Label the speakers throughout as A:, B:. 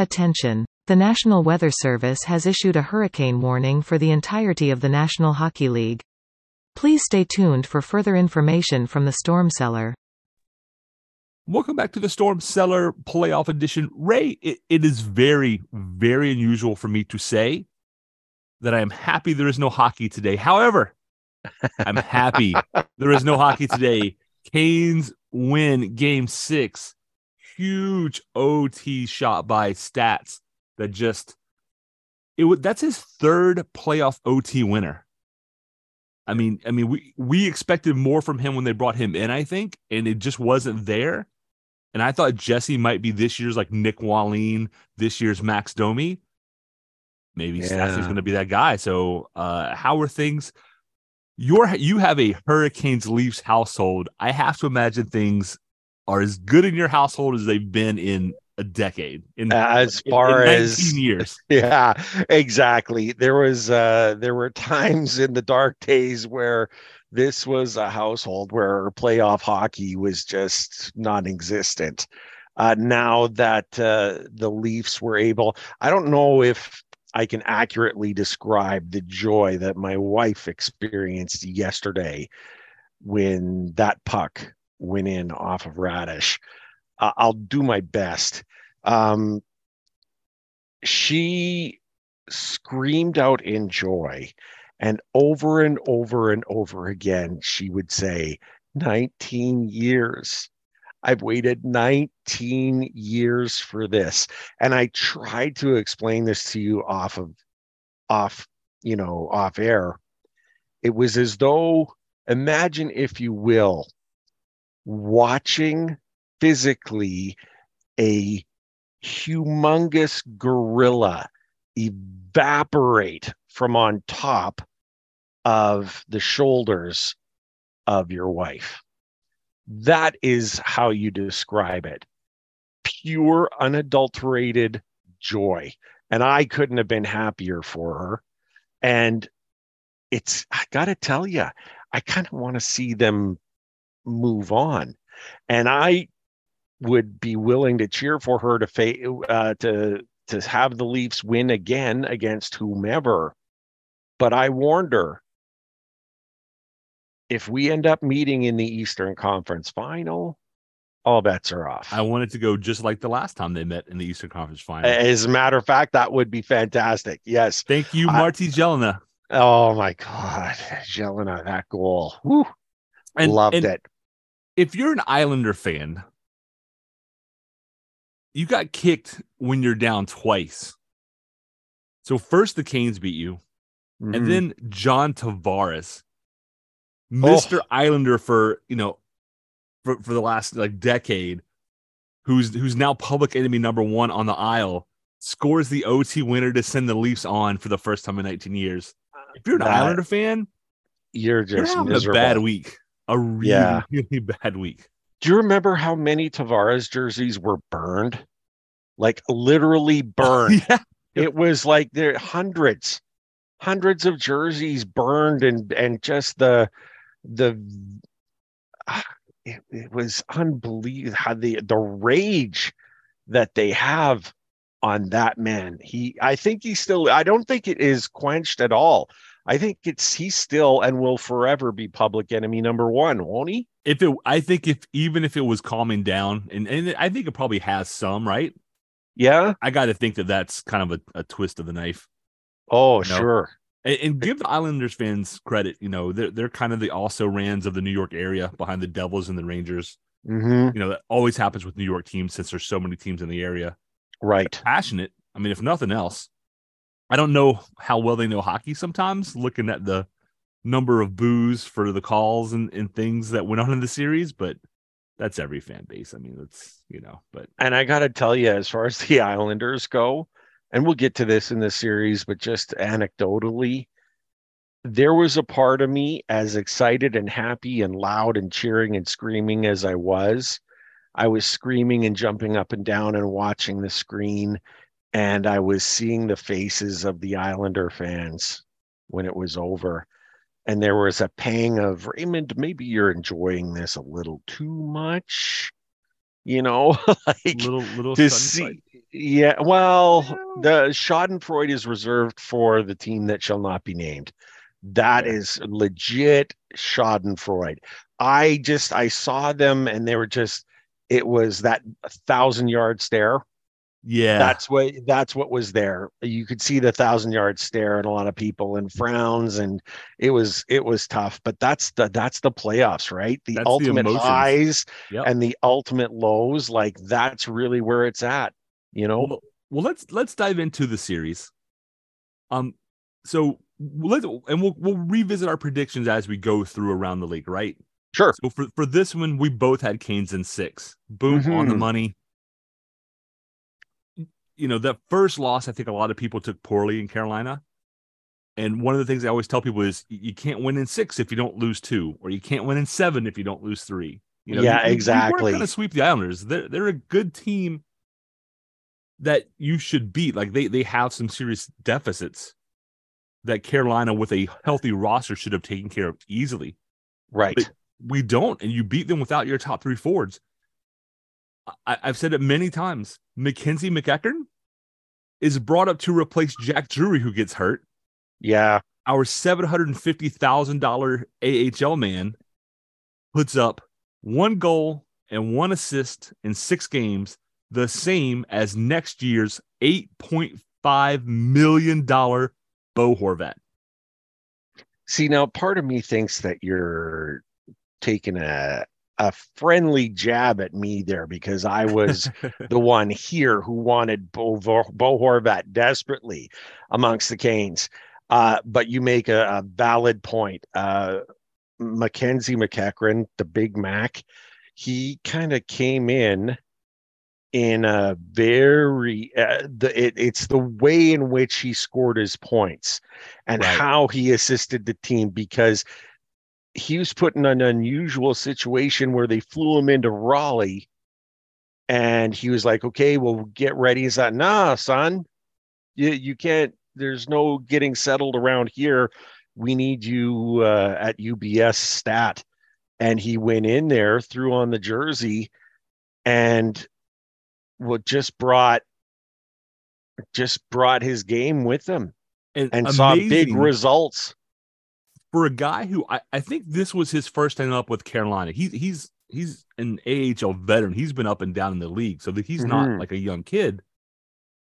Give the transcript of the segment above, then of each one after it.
A: Attention! The National Weather Service has issued a hurricane warning for the entirety of the National Hockey League. Please stay tuned for further information from the Storm Cellar.
B: Welcome back to the Storm Cellar Playoff Edition. Ray, it, it is very, very unusual for me to say that I am happy there is no hockey today. However, I'm happy there is no hockey today. Canes win game six. Huge OT shot by stats that just it would that's his third playoff OT winner. I mean, I mean, we we expected more from him when they brought him in, I think, and it just wasn't there. And I thought Jesse might be this year's like Nick Wallin, this year's Max Domi. Maybe yeah. Stassy's going to be that guy. So, uh, how are things? Your you have a Hurricanes Leafs household. I have to imagine things are as good in your household as they've been in a decade in
C: as far
B: in,
C: in as
B: years.
C: Yeah exactly. There was uh there were times in the dark days where this was a household where playoff hockey was just non-existent. Uh now that uh the leafs were able i don't know if i can accurately describe the joy that my wife experienced yesterday when that puck went in off of Raddysh. uh, I'll do my best. Um, she screamed out in joy. And over and over and over again, she would say, 19 years. I've waited 19 years for this. And I tried to explain this to you off of, off, you know, off air. It was as though, imagine, if you will, watching physically a humongous gorilla evaporate from on top of the shoulders of your wife. That is how you describe it. Pure, unadulterated joy. And I couldn't have been happier for her. And it's, I got to tell you, I kind of want to see them move on. And I would be willing to cheer for her to fa- uh, to to have the Leafs win again against whomever. But I warned her if we end up meeting in the Eastern Conference final, all bets are off.
B: I wanted to go just like the last time they met in the Eastern Conference final.
C: As a matter of fact, that would be fantastic. Yes.
B: Thank you, Marty Gelinas.
C: Oh my God, Gelinas, that goal. Woo. And, Loved and it.
B: If you're an Islander fan, you got kicked when you're down twice. So first the Canes beat you, mm-hmm. and then John Tavares, Mr. Oh. Islander for you know for, for the last like decade, who's who's now public enemy number one on the Isle, scores the OT winner to send the Leafs on for the first time in 19 years. If you're an that, Islander fan,
C: you're just
B: you're having a bad week, a really, yeah. really bad week.
C: Do you remember how many Tavares jerseys were burned? Like literally burned. yeah. It was like there hundreds, hundreds of jerseys burned and and just the the it, it was unbelievable how the the rage that they have on that man. He I think he's still I don't think it is quenched at all. I think it's he's still and will forever be public enemy number one, won't he?
B: If it, I think if even if it was calming down, and and I think it probably has some, right?
C: Yeah,
B: I got to think that that's kind of a, a twist of the knife.
C: Oh, you know? sure.
B: And, and, give the Islanders fans credit. You know, they're they're kind of the also rans of the New York area behind the Devils and the Rangers.
C: Mm-hmm.
B: You know, that always happens with New York teams since there's so many teams in the area.
C: Right.
B: They're passionate. I mean, if nothing else, I don't know how well they know hockey sometimes, looking at the number of boos for the calls and, and things that went on in the series, but that's every fan base. I mean, that's you know, but
C: and I gotta tell you, as far as the Islanders go, and we'll get to this in the series, but just anecdotally, there was a part of me as excited and happy and loud and cheering and screaming as I was. I was screaming and jumping up and down and watching the screen and I was seeing the faces of the Islander fans when it was over. And there was a pang of Raymond, maybe you're enjoying this a little too much, you know, like
B: little little
C: to see. Yeah, well, the Schadenfreude is reserved for the team that shall not be named. That
B: Yeah.
C: is legit Schadenfreude. I just I saw them and they were just it was that thousand yard stare.
B: Yeah.
C: That's what that's what was there. You could see the thousand yard stare in a lot of people and frowns, and it was it was tough. But that's the that's the playoffs, right? The
B: That's
C: ultimate
B: emotions.
C: highs
B: Yep.
C: and the ultimate lows. Like that's really where it's at. You know,
B: well, well, let's let's dive into the series. Um, so let's and we'll we'll revisit our predictions as we go through around the league, right?
C: sure.
B: So for for this one, we both had Canes in six. Boom on the
C: Mhm.
B: money. You know, that first loss, I think a lot of people took poorly in Carolina. And one of the things I always tell people is you can't win in six if you don't lose two, or you can't win in seven if you don't lose three. You know,
C: Yeah,
B: you,
C: exactly.
B: going to sweep the Islanders. They're they're a good team that you should beat. Like they they have some serious deficits that Carolina with a healthy roster should have taken care of easily
C: Right.
B: but- we don't, and you beat them without your top three forwards. I, I've said it many times. MacKenzie MacEachern is brought up to replace Jack Drury, who gets hurt.
C: yeah.
B: Our seven hundred and fifty thousand dollar AHL man puts up one goal and one assist in six games, the same as next year's eight point five million dollar Bo Horvat.
C: See, now part of me thinks that you're taking a a friendly jab at me there because I was the one here who wanted Bo, Bo Horvat desperately amongst the Canes. Uh, but you make a, a valid point. Uh, MacKenzie MacEachern, the Big Mac, he kind of came in in a very uh, the it, it's the way in which he scored his points and
B: Right.
C: how he assisted the team because he was put in an unusual situation where they flew him into Raleigh and he was like, okay, well, get ready. He's like, nah, son, you, you can't, there's no getting settled around here. We need you uh, at UBS stat. And he went in there, threw on the jersey, and what just brought just brought his game with him and saw big results.
B: For a guy who I, I think this was his first time up with Carolina. He's he's he's an AHL veteran. He's been up and down in the league, so that he's not
C: Mhm.
B: like a young kid.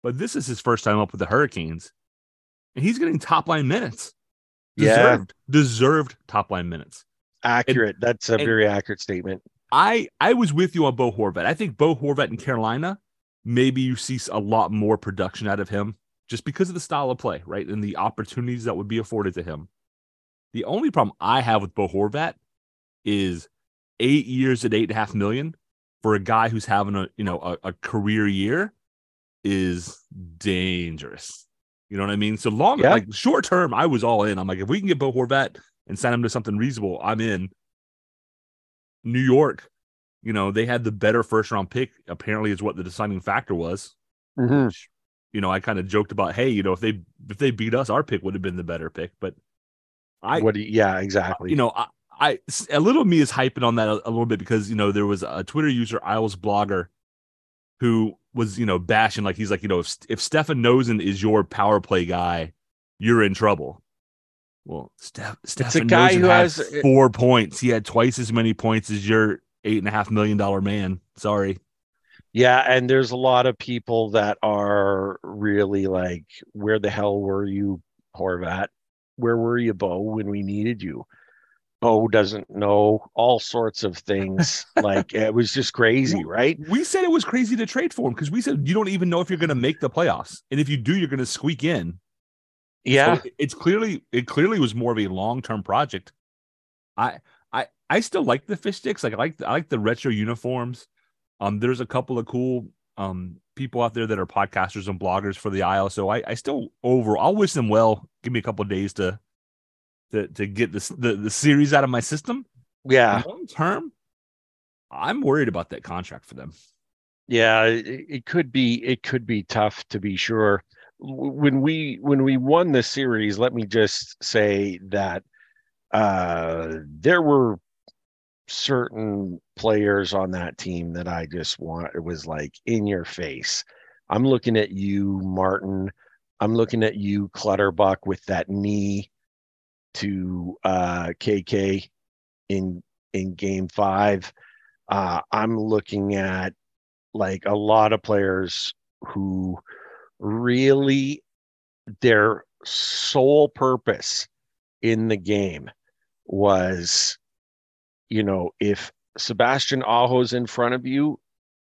B: But this is his first time up with the Hurricanes, and he's getting top line minutes.
C: Yeah.
B: Deserved, deserved top line minutes.
C: Accurate. That's a
B: and-
C: very accurate statement.
B: I I was with you on Bo Horvat. I think Bo Horvat in Carolina, maybe you see a lot more production out of him just because of the style of play, right, and the opportunities that would be afforded to him. The only problem I have with Bo Horvat is eight years at eight and a half million for a guy who's having a you know a, a career year is dangerous. You know what I mean? So long,
C: Yeah.
B: like short term, I was all in. I'm like, if we can get Bo Horvat and sign him to something reasonable, I'm in. New York, you know, they had the better first round pick, apparently, is what the deciding factor was.
C: Mhm.
B: Which, you know, I kind of joked about, hey, you know, if they if they beat us, our pick would have been the better pick. But I
C: what do you, yeah, exactly.
B: you know, I, I a little of me is hyping on that a, a little bit because you know there was a Twitter user, Isles blogger, who was you know bashing like he's like you know if if Stefan Noesen is your power play guy, you're in trouble. Well, Steph, Stefan
C: guy
B: Noesen
C: who
B: had
C: has- uh,
B: four points. He had twice as many points as your eight and a half million dollar man. Sorry.
C: Yeah, and there's a lot of people that are really like, where the hell were you, Horvat? Where were you, Bo, when we needed you? Bo doesn't know all sorts of things. like it was just crazy, right?
B: We said it was crazy to trade for him because we said you don't even know if you're going to make the playoffs, and if you do, you're going to squeak in.
C: Yeah.
B: So it's clearly it clearly was more of a long term project. I I I still like the fish sticks. Like I like I like the retro uniforms. Um, there's a couple of cool um people out there that are podcasters and bloggers for the Isle. So I I still overall I'll wish them well. Give me a couple of days to to to get this the the series out of my system.
C: yeah.
B: Long term, I'm worried about that contract for them.
C: Yeah, it, it could be it could be tough to be sure. When we when we won the series, let me just say that uh there were certain players on that team that I just want it was like in your face. I'm looking at you, Martin. I'm looking at you, Clutterbuck, with that knee to uh, KK in in Game Five. Uh, I'm looking at like a lot of players who really their sole purpose in the game was, you know, if Sebastian Aho's in front of you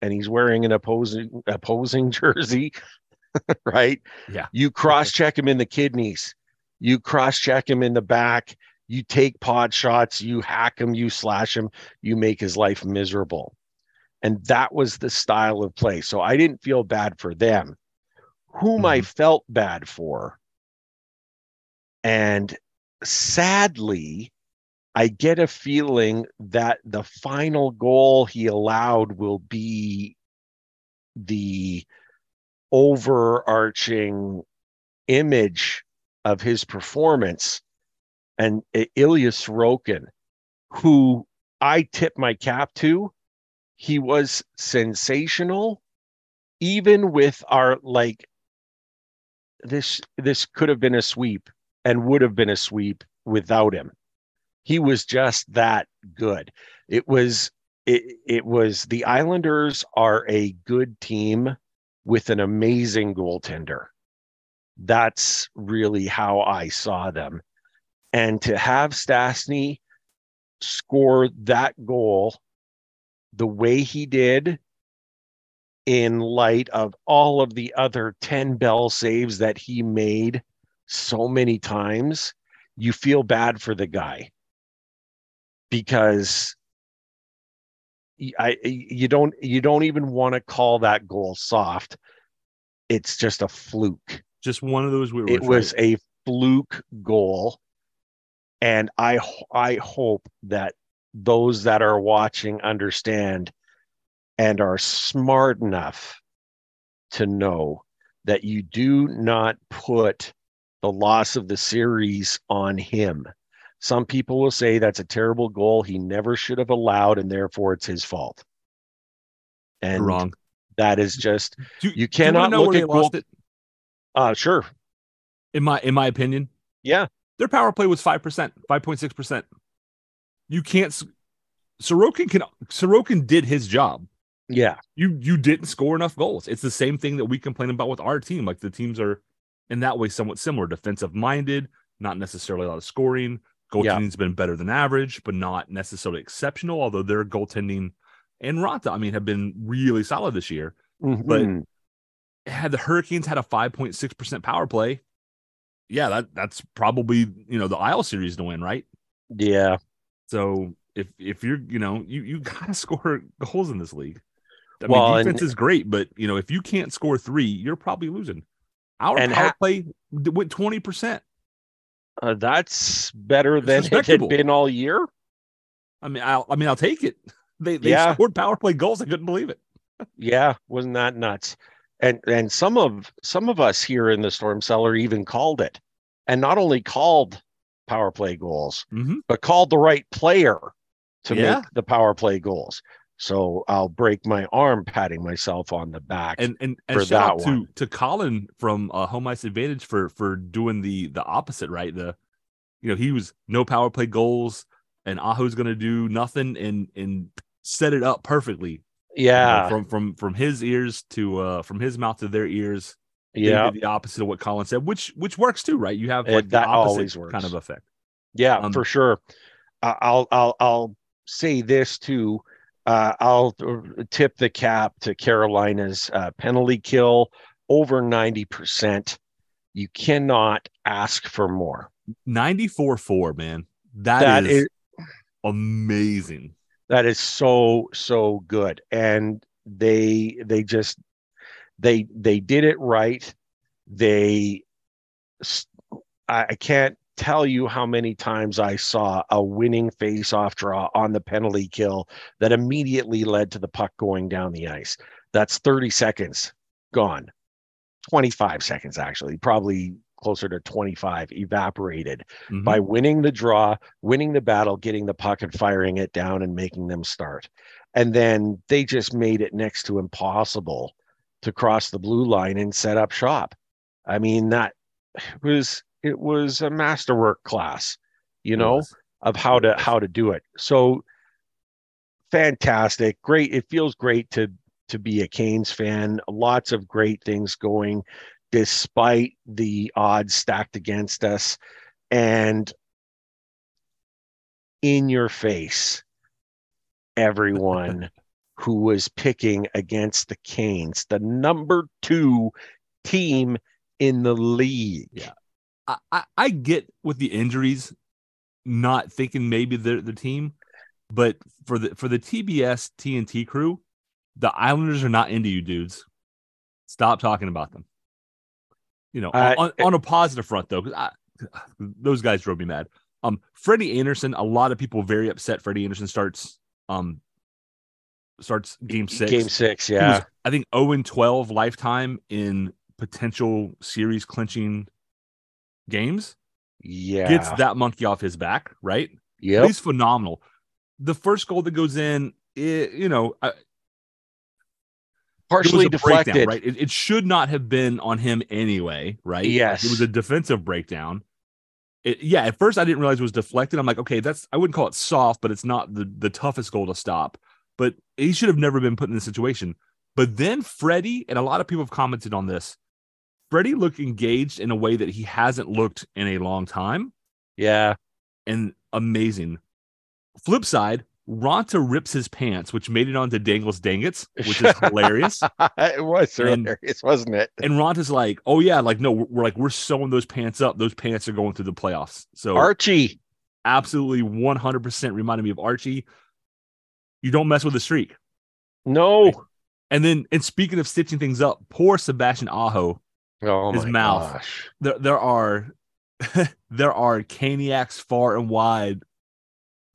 C: and he's wearing an opposing opposing jersey, right?
B: Yeah.
C: You cross check him in the kidneys. You cross check him in the back. You take pod shots. You hack him. You slash him. You make his life miserable. And that was the style of play. So I didn't feel bad for them. Whom I mm-hmm. felt bad for. And sadly, I get a feeling that the final goal he allowed will be the overarching image of his performance. And Ilya Sorokin, who I tip my cap to, he was sensational, even with our like this this could have been a sweep and would have been a sweep without him. He was just that good. It was it, it was the Islanders are a good team with an amazing goaltender. That's really how I saw them. And to have Stastny score that goal the way he did in light of all of the other 10 bell saves that he made so many times, you feel bad for the guy because I you don't you don't even want to call that goal soft. It's just a fluke.
B: Just one of those.
C: It was right? a fluke goal, and I I hope that those that are watching understand and are smart enough to know that you do not put the loss of the series on him. Some people will say that's a terrible goal he never should have allowed, and therefore it's his fault. And
B: wrong.
C: That is just
B: do,
C: you cannot
B: know
C: look
B: where
C: at
B: goal.
C: It? Uh sure.
B: In my in my opinion,
C: yeah,
B: their power play was five percent, five point six percent. You can't. Sorokin can. Sorokin did his job.
C: Yeah,
B: you you didn't score enough goals. It's the same thing that we complain about with our team. Like the teams are in that way somewhat similar, defensive minded, not necessarily a lot of scoring. Goaltending's yeah. been better than average, but not necessarily exceptional. Although their goaltending and Raanta, I mean, have been really solid this year.
C: Mm-hmm.
B: But had the Hurricanes had a 5.6% power play, yeah, that that's probably you know the Isle series to win, right?
C: Yeah.
B: So if if you're you know you you gotta score goals in this league. I
C: well,
B: mean, defense and, is great, but you know if you can't score three, you're probably losing. Our power ha- play went twenty percent.
C: Uh, that's better than it had been all year.
B: I mean, I'll, I mean, I'll take it. They they
C: yeah.
B: scored power play goals. I couldn't believe it.
C: yeah, wasn't that nuts? And and some of some of us here in the storm cellar even called it, and not only called power play goals,
B: mm-hmm.
C: but called the right player to
B: yeah.
C: make the power play goals. So I'll break my arm patting myself on the back.
B: And and, and
C: for
B: shout
C: that
B: out
C: one.
B: to to Colin from uh, Home Ice Advantage for for doing the the opposite, right? The you know he was no power play goals, and Aho's going to do nothing, and and set it up perfectly.
C: Yeah,
B: you know, from from from his ears to uh from his mouth to their ears.
C: Yeah,
B: the opposite of what Colin said, which which works too, right? You have like
C: it, that
B: the opposite
C: always works.
B: kind of effect.
C: Yeah,
B: Um,
C: for sure. I'll I'll I'll say this too. Uh, I'll tip the cap to Carolina's uh, penalty kill over ninety percent. You cannot ask for more.
B: 94 4, man.
C: That
B: that is,
C: is
B: amazing.
C: that is so so good and they they just they they did it right they I can't tell you how many times i saw a winning face off draw on the penalty kill that immediately led to the puck going down the ice that's 30 seconds gone 25 seconds actually probably closer to 25 evaporated
B: Mhm.
C: by winning the draw, winning the battle, getting the puck and firing it down and making them start. And then they just made it next to impossible to cross the blue line and set up shop. I mean, that was it was a masterwork class, you know, of how to how to do it. So fantastic, great. It feels great to to be a Canes fan. Lots of great things going despite the odds stacked against us and in your face everyone who was picking against the Canes, the number 2 team in the league.
B: Yeah. I, I, I get with the injuries, not thinking maybe they're the team, but for the for the TBS TNT crew, the Islanders are not into you dudes. Stop talking about them. You know,
C: Uh,
B: on, on a positive front though, because those guys drove me mad. Um, Freddie Andersen, a lot of people very upset. Freddie Andersen starts um starts game six.
C: Game 6, yeah.
B: was, I think 0 and 12 lifetime in potential series clinching games.
C: yeah.
B: Gets that monkey off his back, right?
C: Yeah.
B: He's phenomenal. The first goal that goes in, it, you know, was
C: partially deflected.
B: breakdown, right? It, it should not have been on him anyway, right?
C: Yes.
B: it was a defensive breakdown. It, yeah, at first I didn't realize it was deflected. I'm like, okay, that's I wouldn't call it soft, but it's not the the toughest goal to stop. But he should have never been put in this situation. But then Freddie, and a lot of people have commented on this. Freddie looked engaged in a way that he hasn't looked in a long time,
C: Yeah.
B: and amazing. Flip side, Raanta rips his pants, which made it onto Dangles Dangits, which is hilarious.
C: it was
B: And-
C: hilarious, wasn't it?
B: And Raanta's like, "Oh yeah, like no, we're, we're like we're sewing those pants up. Those pants are going through the playoffs." So
C: Archie.
B: absolutely 100% reminded me of Archie. You don't mess with the streak.
C: No.
B: And then, and speaking of stitching things up, poor Sebastian Aho.
C: Oh
B: His
C: my
B: mouth.
C: gosh.
B: There, there are, there are caniacs far and wide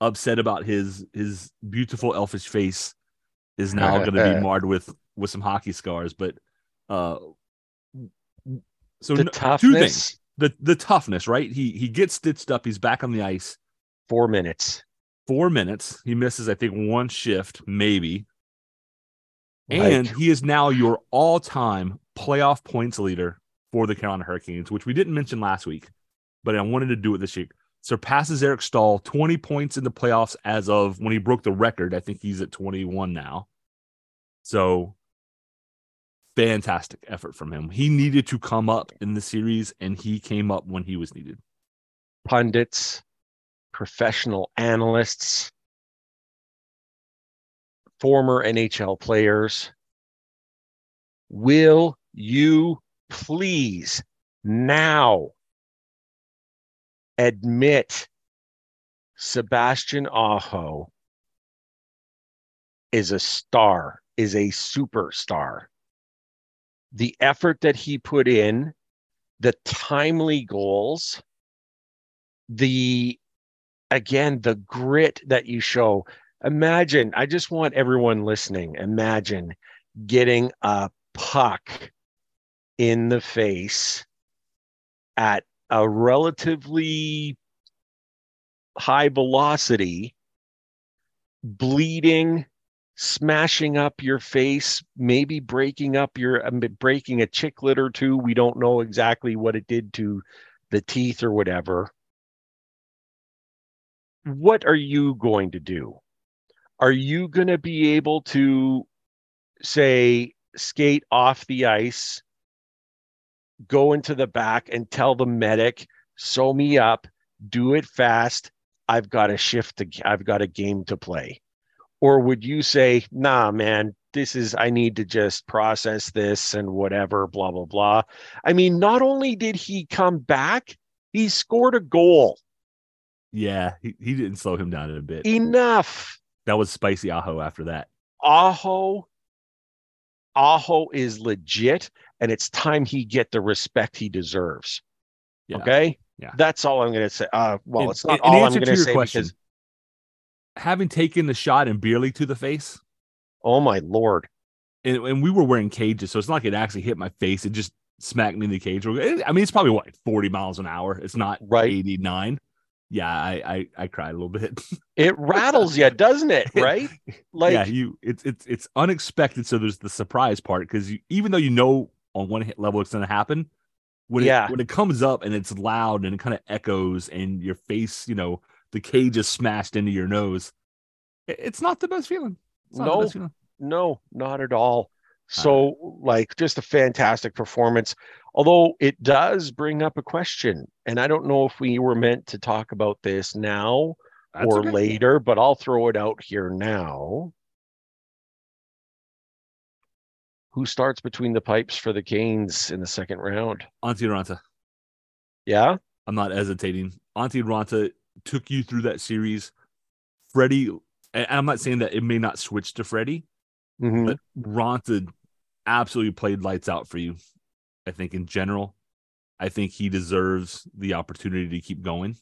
B: upset about his his beautiful elfish face is now going to be marred with with some hockey scars. But uh, so
C: The
B: no-
C: toughness.
B: two things: the the toughness, right? He he gets stitched up. He's back on the ice.
C: Four minutes.
B: four minutes. He misses, I think, one shift, maybe.
C: Like,
B: And he is now your all time playoff points leader for the Carolina Hurricanes, which we didn't mention last week, but I wanted to do it this week. Surpasses Eric Staal 20 points in the playoffs as of when he broke the record. I think he's at 21 now. So fantastic effort from him. He needed to come up in the series, and he came up when he was needed.
C: pundits, professional analysts, former NHL players. Will you please now admit Sebastian Aho is a star, is a superstar? The effort that he put in, the timely goals, the again the grit that you show imagine i just want everyone listening imagine getting a puck in the face at a relatively high velocity bleeding smashing up your face maybe breaking up your um, breaking a chiclet or two we don't know exactly what it did to the teeth or whatever what are you going to do? Are you going to be able to say skate off the ice, go into the back and tell the medic, sew me up, do it fast. I've got a shift to, I've got a game to play. Or would you say, nah, man, this is, I need to just process this and whatever, blah, blah, blah. I mean, not only did he come back, he scored a goal.
B: Yeah, he, he didn't slow him down in a bit.
C: Enough.
B: That was spicy Aho after that.
C: Aho, Aho is legit, and it's time he get the respect he deserves.
B: Yeah.
C: Okay.
B: Yeah.
C: That's all I'm going to say. Uh, well,
B: In-
C: it's not
B: in- in
C: all I'm going
B: to
C: to say
B: question,
C: because,
B: having taken the shot and barely to the face,
C: oh my lord,
B: and, and we were wearing cages, so it's not like it actually hit my face. It just smacked me in the cage. I mean, it's probably what 40 miles an hour. It's not
C: Right.
B: 89, yeah, I I, I cried a little bit.
C: It rattles you, doesn't it? Right? Like
B: yeah, you it's it's it's unexpected. So there's the surprise part because even though you know on one hit level it's going to happen, when
C: Yeah.
B: it when it comes up and it's loud and it kind of echoes and your face, you know, the cage is smashed into your nose. it- It's not the best feeling. It's not the
C: No.
B: best feeling.
C: No, not at all. So, like, just a fantastic performance. Although it does bring up a question, and I don't know if we were meant to talk about this now
B: That's
C: or
B: okay.
C: later, but I'll throw it out here now. Who starts between the pipes for the Canes in the second round?
B: Antti Raanta.
C: Yeah,
B: I'm not hesitating. Antti Raanta took you through that series. Freddie, and I'm not saying that it may not switch to Freddie,
C: Mhm.
B: but Raanta absolutely played lights out for you. I think in general, I think he deserves the opportunity to keep going.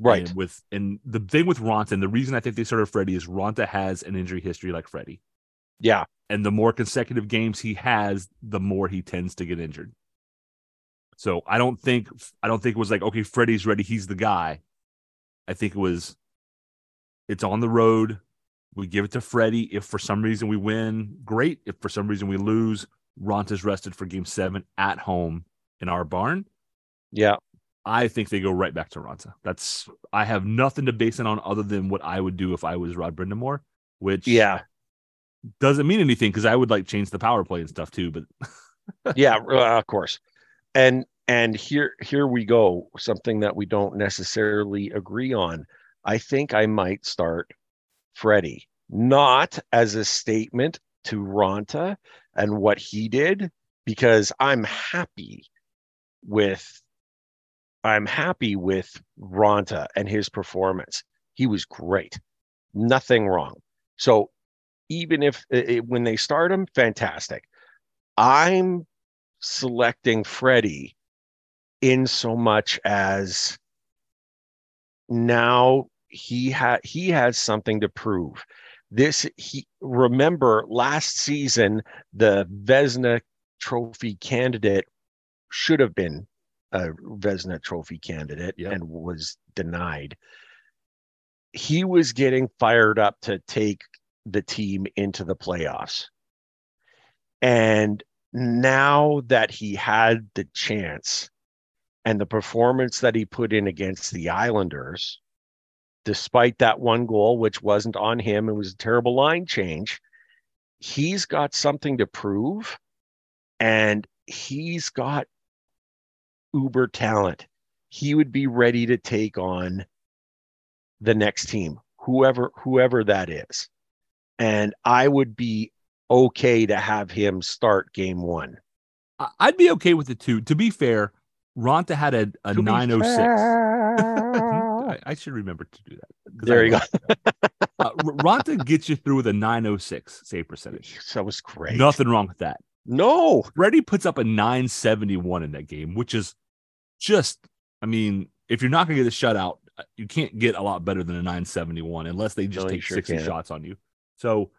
C: right.
B: And with and the thing with Raanta, and the reason I think they started Freddie is Raanta has an injury history like Freddie.
C: Yeah,
B: And the more consecutive games he has, the more he tends to get injured. So I don't think I don't think it was like, okay, Freddie's ready, he's the guy. I think it was it's on the road. We give it to Freddie. If for some reason we win, great. If for some reason we lose, Raanta's rested for game seven at home in our barn.
C: yeah,
B: I think they go right back to Raanta. That's I have nothing to base it on other than what I would do if I was Rod Brind'Amour, which
C: yeah,
B: doesn't mean anything because I would like change the power play and stuff too. But
C: yeah. uh, of course. And and here here we go. Something that we don't necessarily agree on. I think I might start Freddie, not as a statement to Raanta and what he did, because I'm happy with I'm happy with Raanta and his performance. He was great. Nothing wrong. So even if it, it- when they start him, fantastic. I'm selecting Freddie in so much as now he had he has something to prove. This he remember last season the Vezina Trophy candidate should have been a Vezina Trophy candidate
B: Yep.
C: and was denied. He was getting fired up to take the team into the playoffs. And now that he had the chance and the performance that he put in against the Islanders, despite that one goal, which wasn't on him, it was a terrible line change, he's got something to prove and he's got uber talent. He would be ready to take on the next team, whoever whoever that is. And I would be okay to have him start game one.
B: I'd be okay with it too. To be fair, Raanta had a, a 906. I, I should remember to do that.
C: There
B: I
C: you go.
B: Uh, Raanta gets you through with a 906 save percentage.
C: That was great.
B: Nothing wrong with that.
C: No.
B: Freddie puts up a 971 in that game, which is just, I mean, if you're not going to get a shutout, uh, you can't get a lot better than a 971 unless they just
C: No,
B: take
C: sure
B: 60
C: can't.
B: shots on you. So,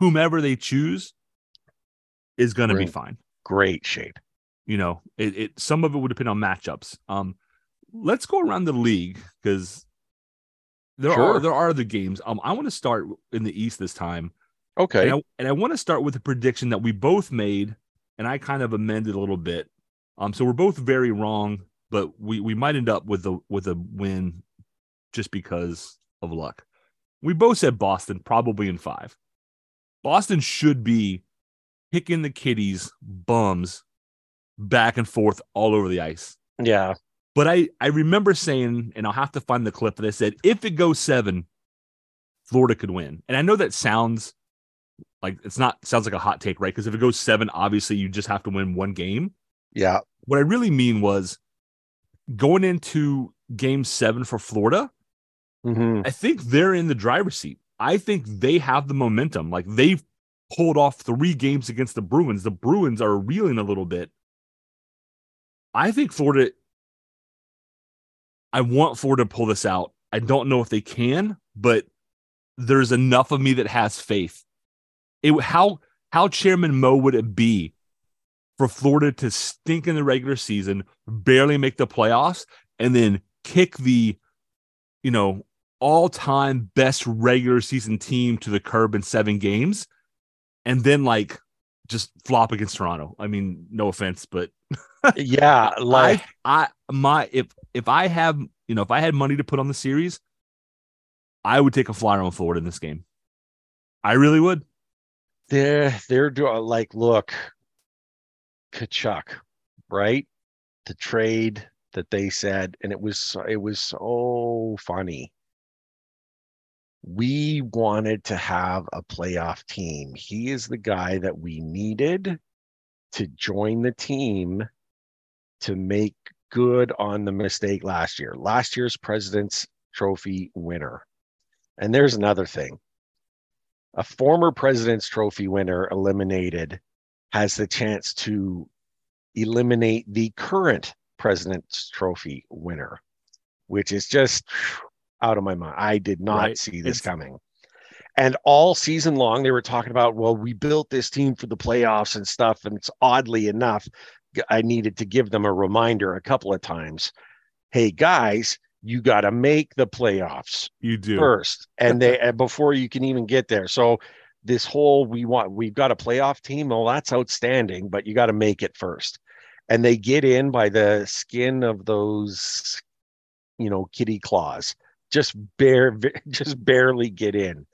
B: whomever they choose is going to be fine.
C: Great shape.
B: You know, it, it some of it would depend on matchups. Um, let's go around the league because there
C: Sure.
B: are there are other games. Um, I want to start in the East this time.
C: Okay.
B: And I, and I want to start with a prediction that we both made, and I kind of amended a little bit. Um, so we're both very wrong, but we we might end up with a with a win just because of luck. We both said Boston probably in five. Boston should be kicking the kitties bums back and forth all over the ice.
C: yeah.
B: But I I remember saying, and I'll have to find the clip that I said if it goes seven, Florida could win. And I know that sounds like it's not sounds like a hot take, right? Because if it goes seven, obviously you just have to win one game.
C: Yeah.
B: What I really mean was going into game seven for Florida,
C: hmm
B: I think they're in the driver's seat. I think they have the momentum. Like they've pulled off three games against the Bruins. The Bruins are reeling a little bit. I think Florida, I want Florida to pull this out. I don't know if they can, but there's enough of me that has faith. It how how Chairman Mo would it be for Florida to stink in the regular season, barely make the playoffs, and then kick the, you know, all time best regular season team to the curb in seven games and then like just flop against Toronto. I mean, no offense, but
C: yeah, like
B: I, I my if if I have you know if I had money to put on the series, I would take a flyer on Florida in this game. I really would.
C: They're they're doing like look, Tkachuk, right? The trade that they said, and it was it was so funny. We wanted to have a playoff team. He is the guy that we needed to join the team to make good on the mistake last year. Last year's President's Trophy winner. And there's another thing a former President's Trophy winner eliminated has the chance to eliminate the current President's Trophy winner, which is just out of my mind. I did not right. see this it's... coming. And all season long, they were talking about, well, we built this team for the playoffs and stuff. And it's oddly enough, I needed to give them a reminder a couple of times. Hey, guys, you got to make the playoffs.
B: You do
C: first, and they before you can even get there. So this whole we want we've got a playoff team. Well, that's outstanding, but you got to make it first. And they get in by the skin of those, you know, kitty claws. Just bare, just barely get in.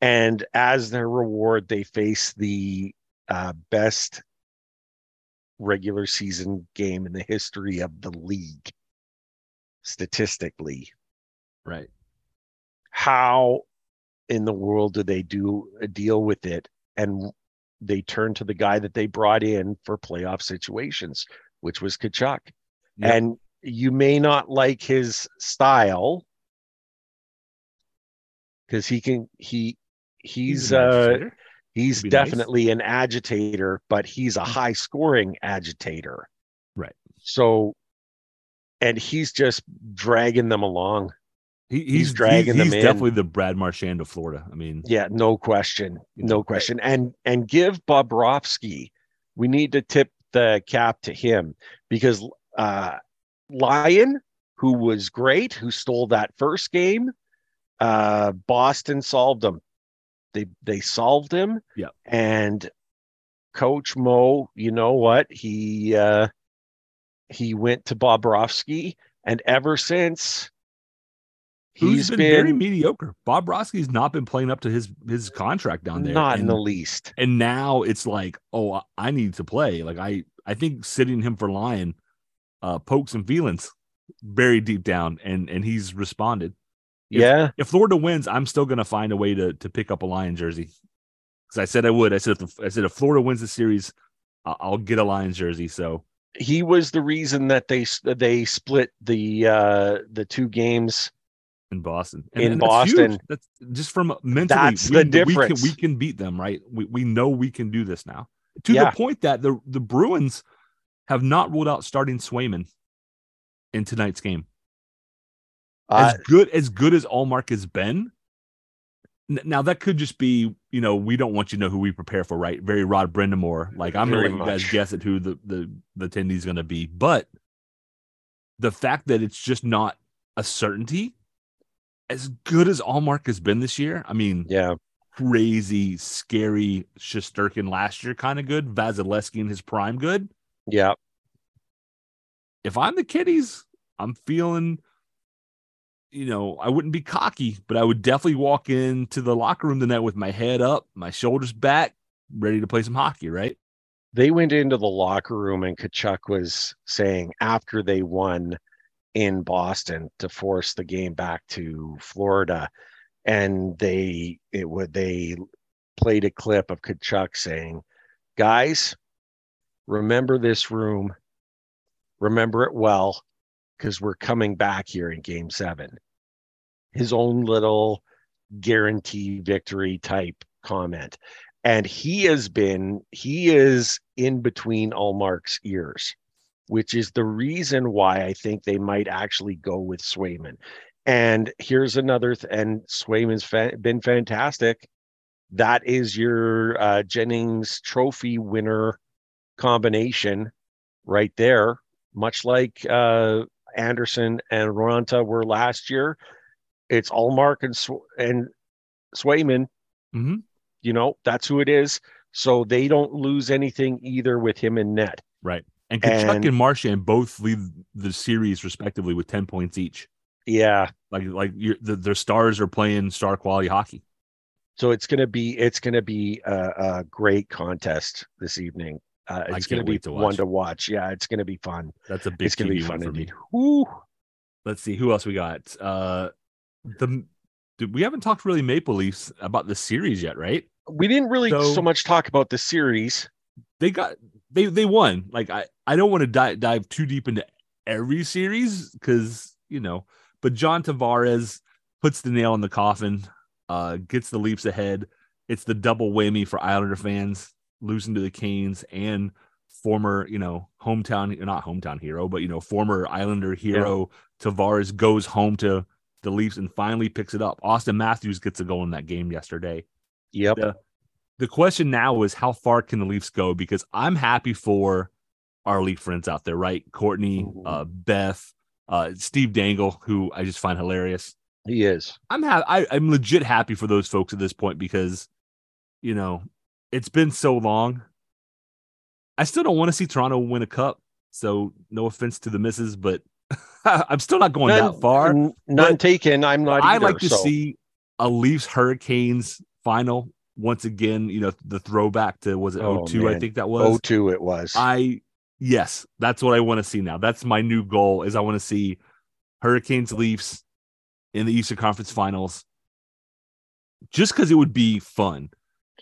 C: And as their reward, they face the uh, best regular season game in the history of the league statistically.
B: Right.
C: How in the world do they do a deal with it? And they turn to the guy that they brought in for playoff situations, which was Tkachuk. Yep. And you may not like his style because he can he he's, he's uh he's definitely nice. an agitator, but he's a hmm. high scoring agitator.
B: Right.
C: So and he's just dragging them along.
B: He, he's, he's, dragging he's, them he's definitely the Brad Marchand of Florida. I mean,
C: yeah, no question, no question. And and give Bobrovsky, we need to tip the cap to him because uh, Lyon, who was great, who stole that first game, uh, Boston solved him. They they solved him.
B: Yeah,
C: and Coach Mo, you know what he. Uh, he went to Bobrovsky, and ever since
B: he's been, been, very mediocre. Bobrovsky's not been playing up to his his contract down there.
C: Not and, in the least.
B: And now it's like, oh, I need to play. Like I I think sitting him for Lyon uh pokes some feelings very deep down and and he's responded.
C: If, yeah.
B: If Florida wins, I'm still gonna find a way to to pick up a Lyon jersey. Because I said I would. I said if I said if Florida wins the series, I'll get a Lyon's jersey. So
C: he was the reason that they they split the uh the two games
B: in Boston.
C: And, in and Boston,
B: that's, that's, just from mentally.
C: That's
B: we,
C: the difference.
B: We can, we can beat them, right? We we know we can do this now. To yeah. the point that the the Bruins have not ruled out starting Swayman in tonight's game. As uh, good as good as Ullmark has been, now that could just be, you know, we don't want you to know who we prepare for, right? Very Rod Brind'Amour. Like I'm gonna let you guys guess at who the the the attendee is gonna be, but the fact that it's just not a certainty, as good as Ullmark has been this year. I mean,
C: yeah,
B: crazy, scary Shesterkin last year, kind of good. Vasilevskiy in his prime, good.
C: Yeah.
B: If I'm the kiddies, I'm feeling you know, I wouldn't be cocky, but I would definitely walk into the locker room tonight with my head up, my shoulders back, ready to play some hockey, right?
C: They went into the locker room and Tkachuk was saying after they won in Boston to force the game back to Florida, and they it would they played a clip of Tkachuk saying, "Guys, remember this room, remember it well because we're coming back here in game seven. His own little guarantee victory type comment. And he has been, he is in between Ullmark's ears, which is the reason why I think they might actually go with Swayman. And here's another, th- and Swayman's fa- been fantastic. That is your uh, Jennings trophy winner combination right there, much like uh, Andersen and Raanta were last year. It's Ullmark and Sw- and Swayman.
B: Mhm.
C: You know that's who it is. So they don't lose anything either with him in net.
B: Right. And Tkachuk
C: And-
B: and Marchand both lead the series respectively with 10 points each.
C: Yeah.
B: Like like you're, the, their stars are playing star quality hockey.
C: So it's gonna be it's gonna be a, a great contest this evening. Uh, it's be
B: to
C: one to watch. Yeah, it's gonna be fun.
B: That's a big
C: it's gonna be fun
B: one for me.
C: indeed. Woo.
B: Let's see who else we got. Uh the we haven't talked really Maple Leafs about the series yet, right?
C: We didn't really
B: So-
C: so much talk about the series.
B: They got they they won. Like I I don't want to dive dive too deep into every series because you know, but John Tavares puts the nail in the coffin, uh, gets the Leafs ahead. It's the double whammy for Islander fans, losing to the Canes and former, you know, hometown not hometown hero, but you know, former Islander hero Tavares goes home to the Leafs and finally picks it up. Auston Matthews gets a goal in that game yesterday
C: Yep.
B: the the question now is how far can the Leafs go? Because I'm happy for our Leaf friends out there, right? Courtney,
C: Mhm.
B: uh, Beth, uh, Steve Dangle, who I just find hilarious.
C: He is.
B: I'm ha- I, I'm legit happy for those folks at this point because, you know, it's been so long. I still don't want to see Toronto win a cup. So no offense to the misses, but I'm still not going that far.
C: none
B: but
C: taken. I'm not.
B: I like to
C: so-
B: see a Leafs Hurricanes final once again. You know, the throwback to was it
C: Oh,
B: 02, I think that was.
C: Oh two it was.
B: I yes, that's what I want to see now. That's my new goal is I want to see Hurricanes Leafs in the Eastern Conference Finals. Just because it would be fun.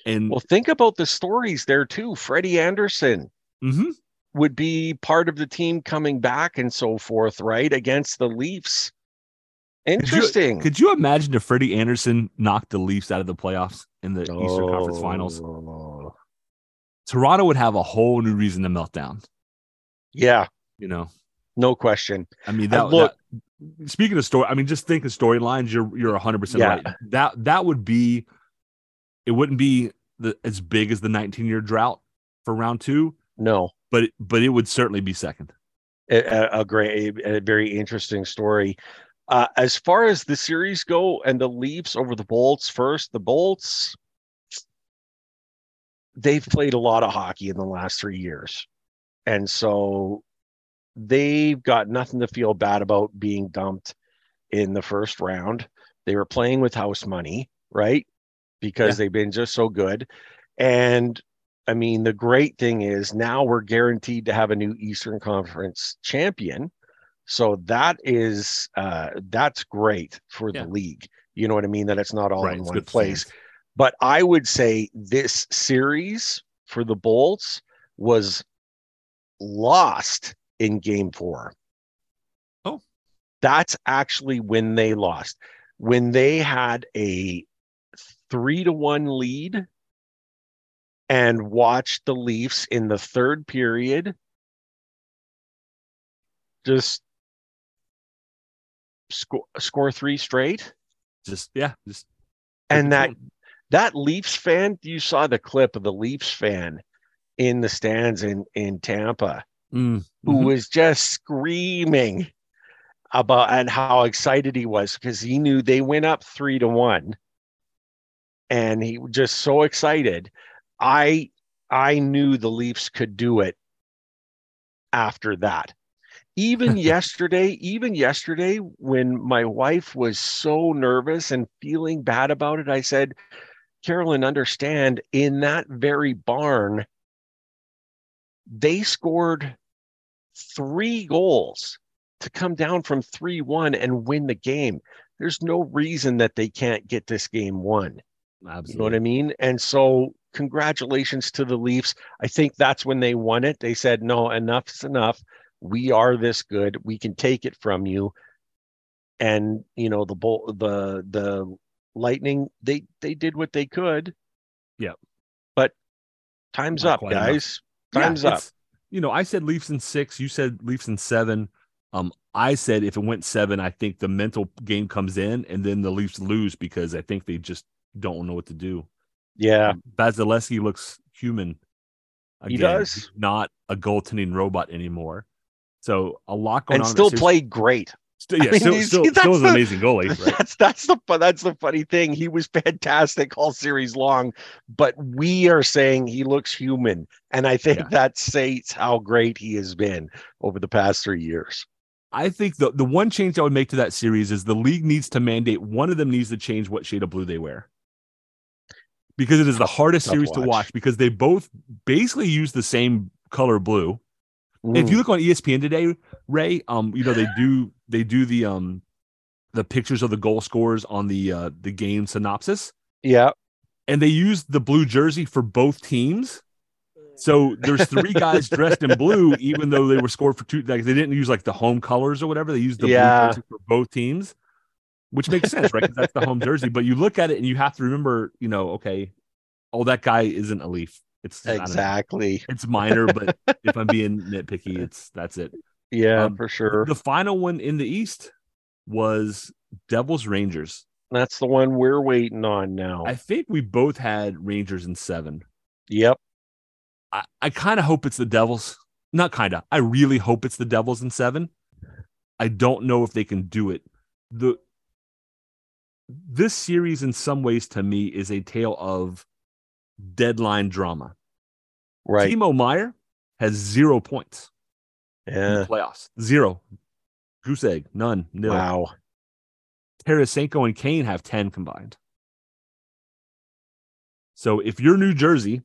B: And
C: well, think about the stories there too. Freddie Andersen
B: Mhm.
C: would be part of the team coming back and so forth, right? Against the Leafs. Interesting.
B: could you imagine if Freddie Andersen knocked the Leafs out of the playoffs in the Eastern Conference Finals?
C: Oh.
B: Toronto would have a whole new reason to melt down.
C: Yeah,
B: You know,
C: no question.
B: I mean,
C: I
B: that,
C: look-
B: that- speaking of story, I mean, just think of storylines. You're you're 100 percent
C: Yeah.
B: right. That that would be, it wouldn't be the as big as the 19 year drought for round two,
C: No,
B: but it, but it would certainly be second.
C: a, a- a great, a, a very interesting story. Uh, as far as the series go and the Leafs over the Bolts first, the Bolts, they've played a lot of hockey in the last three years. And so they've got nothing to feel bad about being dumped in the first round. They were playing with house money, right? Because
B: Yeah.
C: they've been just so good. And I mean, the great thing is now we're guaranteed to have a new Eastern Conference champion. So that is uh that's great for
B: Yeah.
C: the league. You know what I mean? That it's not all in
B: it's
C: one place.
B: fans.
C: But I would say this series for the Bolts was lost in game four.
B: Oh.
C: That's actually when they lost. When they had a three to one lead and watched the Leafs in the third period just score score three straight.
B: Just yeah, just
C: And that
B: control.
C: that Leafs fan, you saw the clip of the Leafs fan in the stands in in Tampa
B: Mm,
C: who
B: mhm.
C: was just screaming about and how excited he was because he knew they went up three to one and he was just so excited i i knew the leafs could do it after that even yesterday even yesterday when my wife was so nervous and feeling bad about it i said carolyn understand in that very barn they scored three goals to come down from 3 1 and win the game. There's no reason that they can't get this game won. You know what I mean? And so, congratulations to the Leafs. I think that's when they won it. They said, no, enough's enough. We are this good. We can take it from you. And you know the bull, the the Lightning, they they did what they could.
B: Yeah.
C: But time's
B: Not
C: up,
B: quite enough.
C: guys.
B: Yeah,
C: Time's up.
B: You know, I said Leafs in six. You said Leafs in seven. Um, I said if it went seven, I think the mental game comes in, and then the Leafs lose because I think they just don't know what to do.
C: Yeah.
B: Um, Vasilevskiy looks human.
C: He does.
B: He's not a goaltending robot anymore. So a lot going
C: and
B: on. that
C: still played great.
B: Still, yeah,
C: I mean,
B: still, still, still was an amazing goalie. Right?
C: That's that's the that's the funny thing. He was fantastic all series long, but we are saying he looks human, and I think
B: Yeah.
C: that states how great he has been over the past three years.
B: I think the the one change I would make to that series is the league needs to mandate one of them needs to change what shade of blue they wear. Because it is the hardest
C: tough
B: series to
C: watch.
B: watch because they both basically use the same color blue. If
C: Mm.
B: you look on ESPN today, Ray, um, you know they do they do the um the pictures of the goal scores on the uh the game synopsis,
C: yeah,
B: and they use the blue jersey for both teams. So there's three guys dressed in blue, even though they were scored for two. Like they didn't use like the home colors or whatever. They used the
C: Yeah.
B: blue jersey for both teams, which makes sense, right? Because that's the home jersey. But you look at it and you have to remember, you know, okay, oh, that guy isn't a Leaf. It's I don't know.
C: exactly.
B: It's minor, but if I'm being nitpicky, it's that's it.
C: Yeah,
B: Um,
C: for sure.
B: The final one in the East was Devils Rangers.
C: That's the one we're waiting on now.
B: I think we both had Rangers in seven.
C: yep.
B: I, I kind of hope it's the Devils. Not kind of. I really hope it's the Devils in seven. I don't know if they can do it. The this series, in some ways, to me, is a tale of deadline drama.
C: Right.
B: Timo Meier has zero points in
C: yeah.
B: the playoffs. Zero. Goose egg, none, nil.
C: Wow.
B: Tarasenko and Kane have 10 combined. So if you're New Jersey,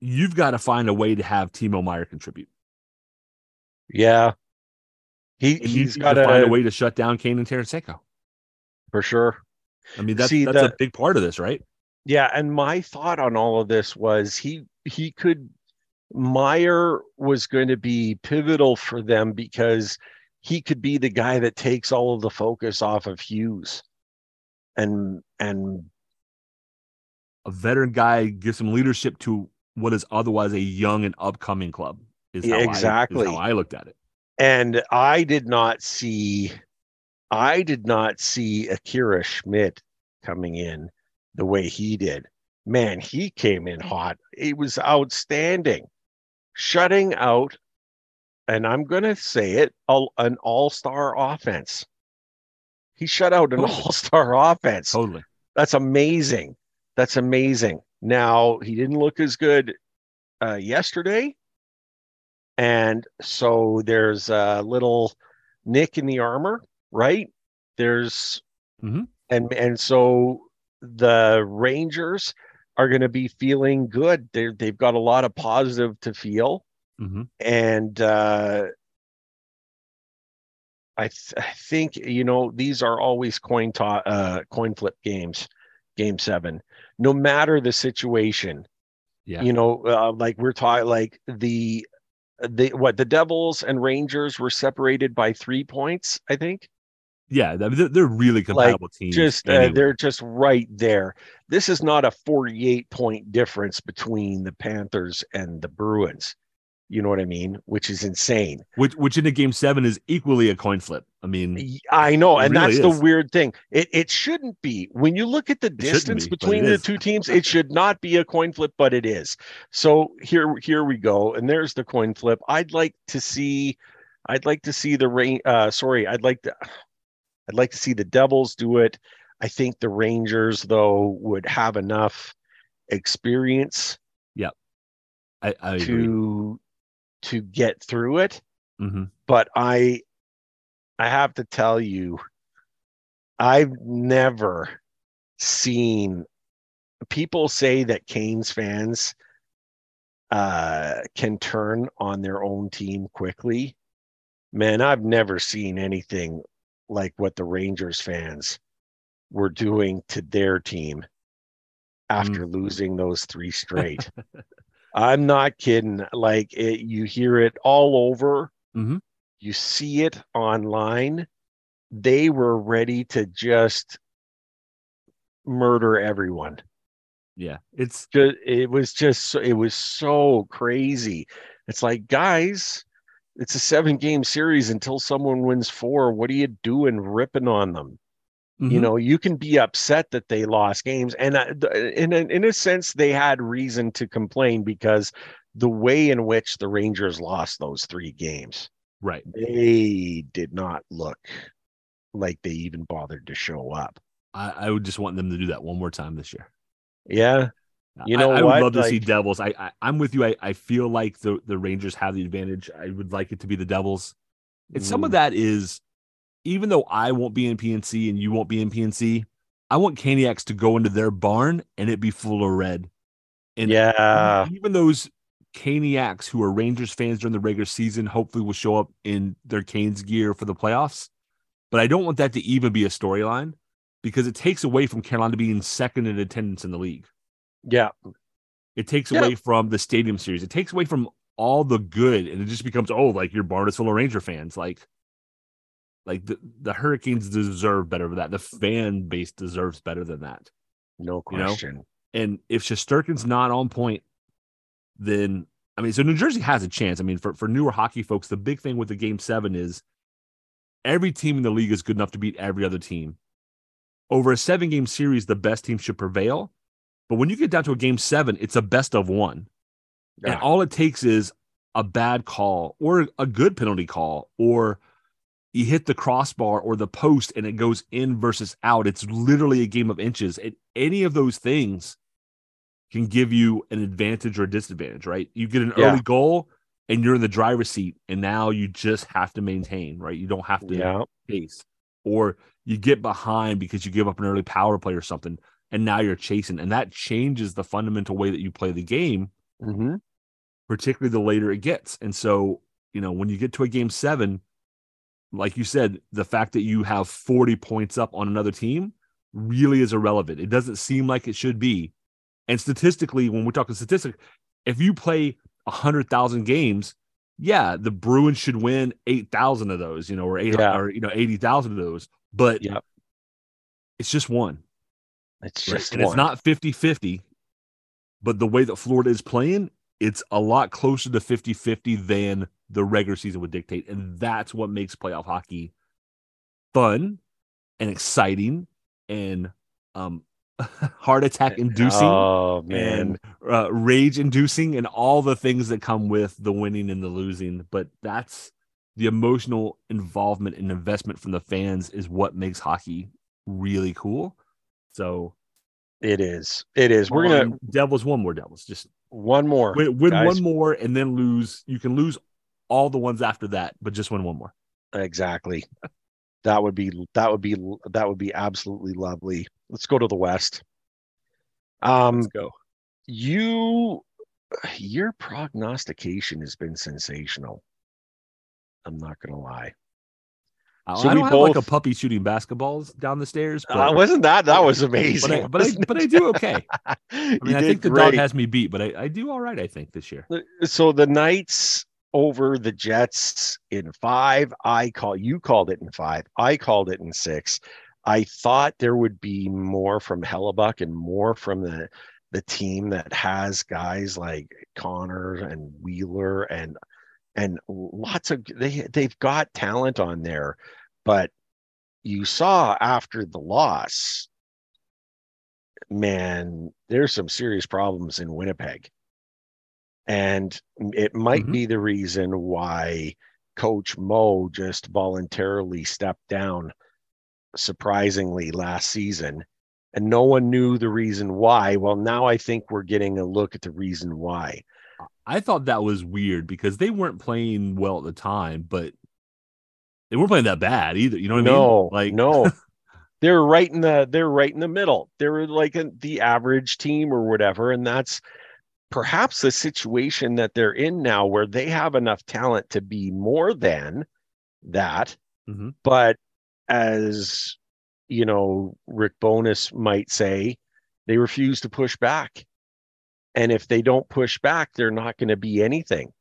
B: you've got to find a way to have Timo Meier contribute.
C: Yeah. He
B: And
C: he's got
B: to find a way to shut down Kane and Tarasenko.
C: For sure.
B: I mean, that's
C: See,
B: that's
C: the-
B: a big part of this, right?
C: Yeah, and my thought on all of this was he he could Meier was going to be pivotal for them because he could be the guy that takes all of the focus off of Hughes. And and
B: A veteran guy gives some leadership to what is otherwise a young and upcoming club. Is how I- is
C: exactly.
B: how I looked at it.
C: and I did not see I did not see Akira Schmid coming in the way he did. Man, he came in hot. It was outstanding. Shutting out, and I'm going to say it, all, an all-star offense. He shut out an all-star offense.
B: Totally.
C: That's amazing. That's amazing. Now, he didn't look as good uh, yesterday. And so there's a little nick in the armor, right? There's,
B: Mhm.
C: and and so the Rangers are going to be feeling good. They they've got a lot of positive to feel,
B: hmm
C: and uh, I th- I think you know these are always coin to- uh, coin flip games. Game seven, no matter the situation,
B: Yeah.
C: you know, uh, like we're talking, like the the what the Devils and Rangers were separated by three points, I think.
B: Yeah. They're, they're really compatible teams.
C: Just uh, they're just right there. This is not a 48 point difference between the Panthers and the Bruins. You know what I mean? Which is insane.
B: which which in a game seven is equally a coin flip. I mean,
C: I know, and
B: really
C: that's
B: is.
C: the weird thing. It it shouldn't be. When you look at the
B: shouldn't
C: distance
B: be,
C: between the
B: is.
C: two teams, it should not be a coin flip, but it is. So here here we go, and there's the coin flip. I'd like to see, I'd like to see the rain. Uh, sorry, I'd like to, I'd like to see the Devils do it. I think the Rangers though would have enough experience
B: I, I agree.
C: to to get through it
B: hmm
C: but I I have to tell you, I've never seen people say that Canes fans uh can turn on their own team quickly. Man, I've never seen anything like what the Rangers fans were doing to their team after losing those three straight. I'm not kidding. Like it, you hear it all over
B: Mhm.
C: you see it online they were ready to just murder everyone
B: Yeah. It's
C: just, it was just it was so crazy it's like guys it's a seven game series until someone wins four what are you doing ripping on them you
B: mhm.
C: know you can be upset that they lost games and uh, in a, in a sense they had reason to complain because the way in which the Rangers lost those three games,
B: Right.
C: they did not look like they even bothered to show up.
B: I, I would just want them to do that one more time this year.
C: Yeah. You know
B: I,
C: what?
B: would love to see Devils. I, I I'm with you. I, I feel like the the Rangers have the advantage. I would like it to be the Devils. And some of
C: Mm,
B: that is, even though I won't be in PNC and you won't be in PNC, I want Caniacs to go into their barn and it be full of red. And
C: yeah.
B: even those Caniacs who are Rangers fans during the regular season hopefully will show up in their Canes gear for the playoffs. But I don't want that to even be a storyline because it takes away from Carolina being second in attendance in the league.
C: Yeah.
B: It takes
C: Yeah.
B: away from the stadium series. It takes away from all the good, and it just becomes oh, like your barn is full of Ranger fans. Like, like the the Hurricanes deserve better than that. The fan base deserves better than that.
C: No
B: You know?
C: question.
B: And if Shesterkin's not on point, then I mean, so New Jersey has a chance. I mean, for for newer hockey folks, the big thing with the Game Seven is every team in the league is good enough to beat every other team. Over a seven game series, the best team should prevail. But when you get down to a game seven, it's a best of one. And all it takes is a bad call or a good penalty call, or you hit the crossbar or the post and it goes in versus out. It's literally a game of inches. And any of those things can give you an advantage or a disadvantage, right? You get an
C: Yeah.
B: early goal and you're in the driver's seat, and now you just have to maintain, right? You don't have to
C: Yeah.
B: chase. Or you get behind because you give up an early power play or something, and now you're chasing. And that changes the fundamental way that you play the game
C: hmm
B: particularly the later it gets. And so, you know, when you get to a game seven, like you said, the fact that you have 40 points up on another team really is irrelevant. It doesn't seem like it should be. And statistically, when we're talking statistics, if you play 100,000 games, yeah, the Bruins should win 8,000 of those, you know, or eight
C: Yeah.
B: or, you know, 80,000 of those. But
C: Yep.
B: it's just one.
C: It's just
B: and
C: one.
B: it's not 50 50, but the way that Florida is playing, it's a lot closer to 50 50 than the regular season would dictate. And that's what makes playoff hockey fun and exciting and um, heart attack inducing
C: Oh
B: and uh, rage inducing and all the things that come with the winning and the losing. But that's the emotional involvement and investment from the fans is what makes hockey really cool. So
C: It is. It is. We're gonna
B: Devils one more Devils. Just
C: one more.
B: win, win one more and then lose. You can lose all the ones after that, but just win one more.
C: Exactly. That would be that would be that would be absolutely lovely. Let's go to the West. Um
B: Let's go.
C: you your prognostication has been sensational. I'm not gonna lie.
B: I,
C: so
B: I don't have like a puppy shooting basketballs down the stairs, but,
C: Uh, wasn't that that was
B: but,
C: amazing?
B: I, but, I, but I do okay. I mean, I think the
C: great.
B: dog has me beat, but I, I do all right, I think, this year.
C: so the Knights over the Jets in five. I call you called it in five. I called it in six. I thought there would be more from Hellebuyck and more from the the team that has guys like Connor and Wheeler and and lots of they they've got talent on there, but you saw after the loss, man, there's some serious problems in Winnipeg. And it might
B: Mhm.
C: be the reason why Coach Mo just voluntarily stepped down surprisingly last season. And no one knew the reason why. Well, now I think we're getting a look at the reason why.
B: I thought that was weird because they weren't playing well at the time, but they weren't playing that bad either. You know what
C: no,
B: I mean? Like,
C: no. they're right in the they're right in the middle. They're like a, the average team or whatever, and that's perhaps the situation that they're in now, where they have enough talent to be more than that.
B: Mhm.
C: But as you know, Rick Bowness might say, they refuse to push back. And if they don't push back, they're not going to be anything.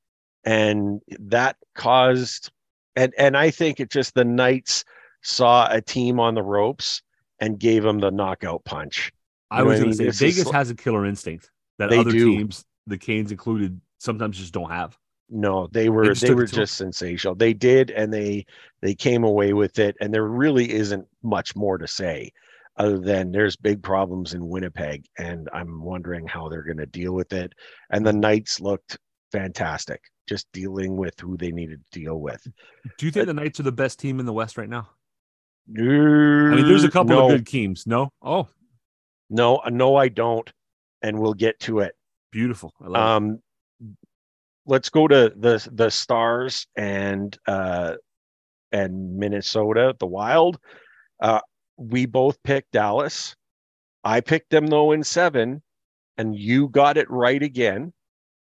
C: And that caused and and I think it just the Knights saw a team on the ropes and gave them the knockout punch.
B: I
C: You know
B: was going to say
C: This
B: Vegas has a killer instinct that other
C: do.
B: teams, the Canes included, sometimes just don't have.
C: No, they were
B: just
C: they were
B: it to 'em.
C: just sensational. They did and they they came away with it and there really isn't much more to say other than there's big problems in Winnipeg and I'm wondering how they're going to deal with it. And the Knights looked fantastic. Just dealing with who they needed to deal with.
B: Do you think the Knights are the best team in the West right now?
C: I
B: mean, there's a couple
C: no,
B: of good teams. No, oh,
C: No, no, I don't. And we'll get to it.
B: beautiful. I love it.
C: Um, let's go to the the Stars and uh, and Minnesota, the Wild. Uh, we both picked Dallas. I picked them though in seven, and you got it right again.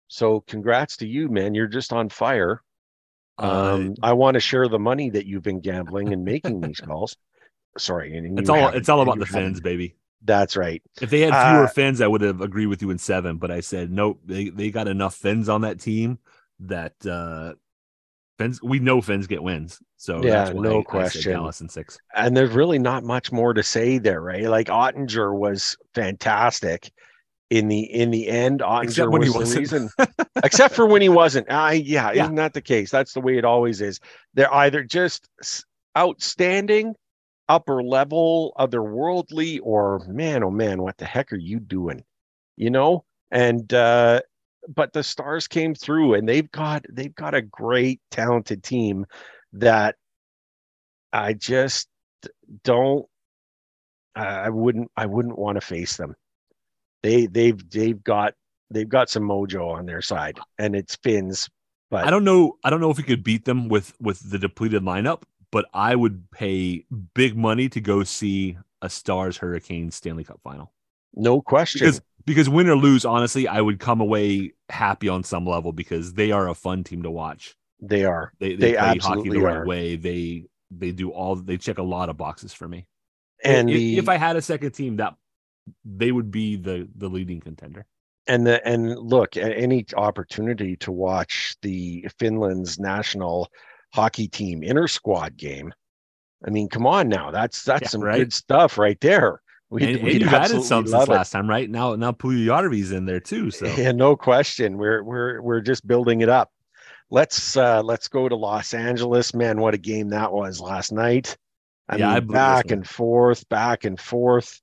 C: So congrats to you, man. You're just on fire.
B: Uh,
C: Um, I want to share the money that you've been gambling and making these calls. Sorry,
B: it's all it's all about the fans,
C: haven't.
B: baby.
C: That's right.
B: If they had fewer
C: Uh,
B: Finns, I would have agreed with you in seven. But I said nope. They they got enough Finns on that team that uh Finns. We know Finns get wins. So
C: Yeah, no
B: I
C: question.
B: Dallas in six.
C: and there's really not much more to say there, right? Like Oettinger was fantastic in the in the end. Oettinger
B: Except when
C: was the
B: wasn't.
C: reason, except for when he wasn't. I yeah,
B: Yeah.
C: isn't that the case? That's the way it always is. They're either just outstanding, upper level, otherworldly, or man, oh man, what the heck are you doing? You know, and uh but the stars came through and they've got they've got a great talented team that I just don't I wouldn't I wouldn't want to face them. They they've they've got they've got some mojo on their side and it's Finns. But
B: I don't know. I don't know if we could beat them with with the depleted lineup, but I would pay big money to go see a Stars Hurricane Stanley Cup final.
C: no question.
B: Because because win or lose, honestly, I would come away happy on some level because they are a fun team to watch.
C: they are.
B: They they,
C: They
B: play hockey the right
C: are.
B: way. They they do all they check a lot of boxes for me.
C: And
B: if,
C: the
B: if I had a second team, that they would be the the leading contender.
C: and the and look a- any opportunity to watch the Finland's national hockey team inter squad game. I mean, come on now. That's that's
B: Yeah,
C: some
B: right?
C: good stuff right there. We
B: and, and you've added
C: absolutely
B: some since last time, right? Now now Puljujärvi's in there too. So
C: Yeah, no question. We're we're we're just building it up. Let's uh let's go to Los Angeles. Man, what a game that was last night. I
B: Yeah, I
C: mean,
B: this
C: back and forth, back and forth.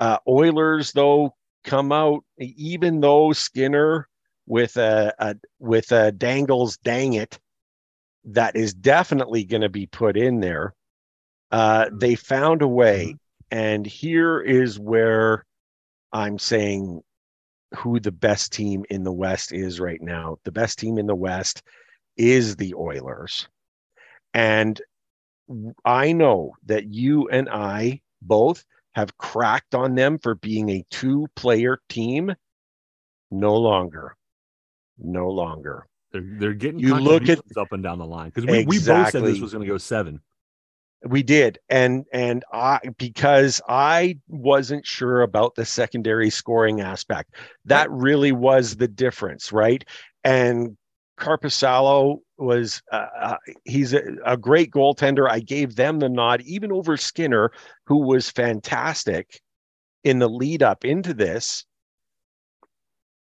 C: Uh Oilers though come out even though Skinner with a, a with a Dangles dang it that is definitely going to be put in there. Uh they found a way and here is where I'm saying who the best team in the West is right now. The best team in the West is the Oilers. And I know that you and I both have cracked on them for being a two player team. No longer. No longer.
B: they're they're getting
C: You look at-
B: up and down the line because we, we both said this was going to go seven.
C: We did. And and I because I wasn't sure about the secondary scoring aspect. That really was the difference, right? And Korpisalo was uh, uh, he's a, a great goaltender. I gave them the nod even over Skinner who was fantastic in the lead up into this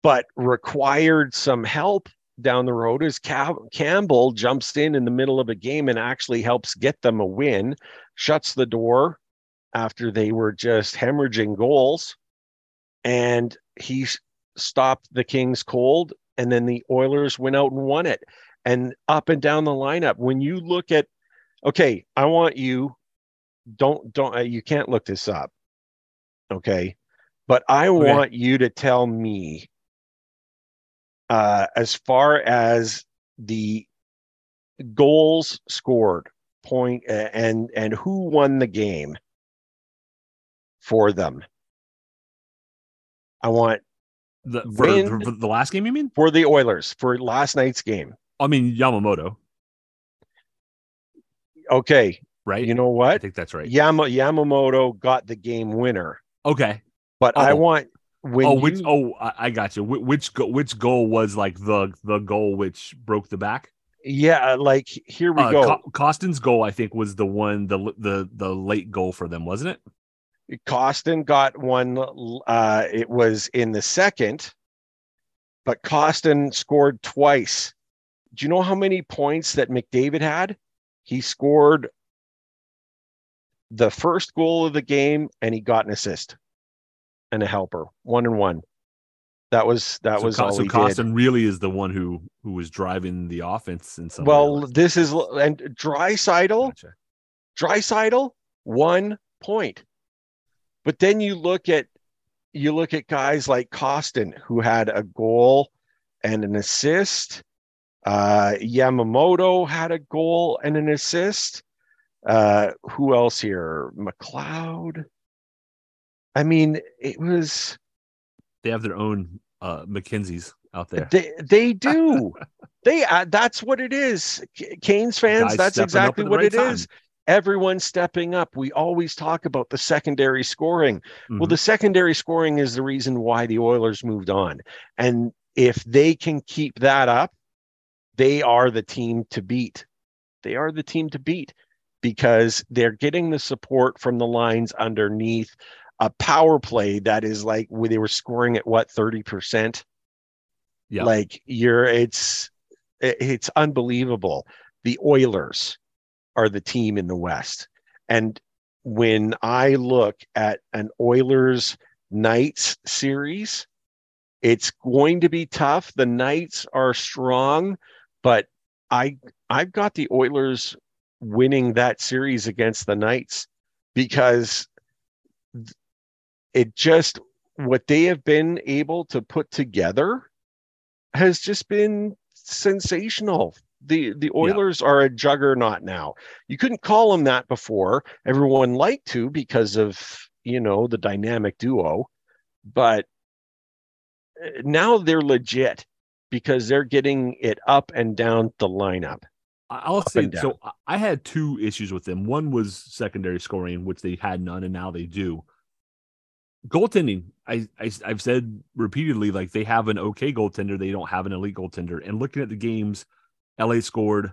C: but required some help down the road Cam- Campbell jumps in in the middle of a game and actually helps get them a win, shuts the door after they were just hemorrhaging goals, and he stopped the Kings cold. And then the Oilers went out and won it. And up and down the lineup, when you look at, okay, I want you, don't don't uh, you can't look this up, okay, but I
B: Okay.
C: want you to tell me uh, as far as the goals scored uh, and and who won the game for them i want
B: The for, for- for the last game, you mean?
C: for the oilers for last night's game
B: I mean Yamamoto,
C: okay
B: right?
C: you know what I
B: think that's right.
C: Yama, yamamoto got the game winner
B: Okay.
C: but i
B: Oh.
C: want when
B: oh,
C: you,
B: which? Oh, I, I got you. Wh- Which go, which goal was like the the goal which broke the back?
C: yeah like here we
B: Uh,
C: go
B: Co- Kostin's goal, I think, was the one the the the late goal for them, wasn't it?
C: Kostin got one. Uh, it was in the second, but Kostin scored twice. Do you know how many points that McDavid had? He scored the first goal of the game and he got an assist and a helper, one and one. That was that
B: so,
C: was all
B: so
C: he did.
B: Kostin really is the one who who was driving the offense in some.
C: Well,
B: ways.
C: this is and Draisaitl,
B: Gotcha.
C: Draisaitl, one point. But then you look at you look at guys like Kostin who had a goal and an assist. Uh, Yamamoto had a goal and an assist. Uh, who else here? McLeod. I mean, it was
B: They have their own uh MacKenzie's out there.
C: they they do. they uh, that's what it is. Canes fans,
B: Guys
C: that's exactly what
B: right
C: it is.
B: time.
C: Everyone stepping up. We always talk about the secondary scoring. Well,
B: Mhm.
C: the secondary scoring is the reason why the Oilers moved on. And if they can keep that up, they are the team to beat. They are the team to beat because they're getting the support from the lines underneath a power play that is like where they were scoring at what 30%.
B: Yeah.
C: Like you're it's it's unbelievable. The Oilers are the team in the West. And when I look at an Oilers Knights series, it's going to be tough. The Knights are strong, but I I've got the Oilers winning that series against the Knights because it just what they have been able to put together has just been sensational. The the Oilers are a juggernaut now. You couldn't call them that before. Everyone liked to because of, you know, the dynamic duo, but uh, now they're legit because they're getting it up and down the lineup.
B: I'll
C: up
B: say so. I had two issues with them. One was secondary scoring, which they had none, and now they do. Goaltending, I, I I've said repeatedly, like they have an okay goaltender, they don't have an elite goaltender. And looking at the games, LA scored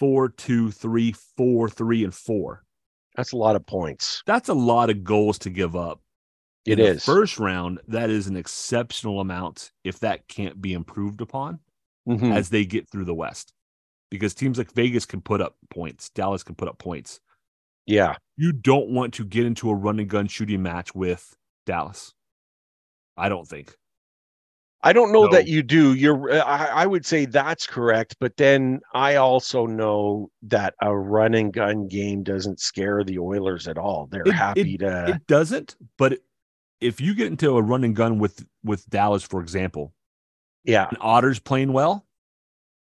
B: four, two, three, four, three, and four.
C: That's a lot of points.
B: That's a lot of goals to give up.
C: It
B: In
C: is.
B: first round. That is an exceptional amount if that can't be improved upon
C: Mhm.
B: as they get through the West, because teams like Vegas can put up points, Dallas can put up points.
C: Yeah.
B: You don't want to get into a run and gun shooting match with Dallas. I don't think.
C: I don't know
B: No.
C: that you do. You're I, I would say that's correct, but then I also know that a run and gun game doesn't scare the Oilers at all. They're
B: It-
C: happy to
B: It doesn't, but if you get into a run and gun with with Dallas, for example,
C: yeah,
B: and Otters playing well,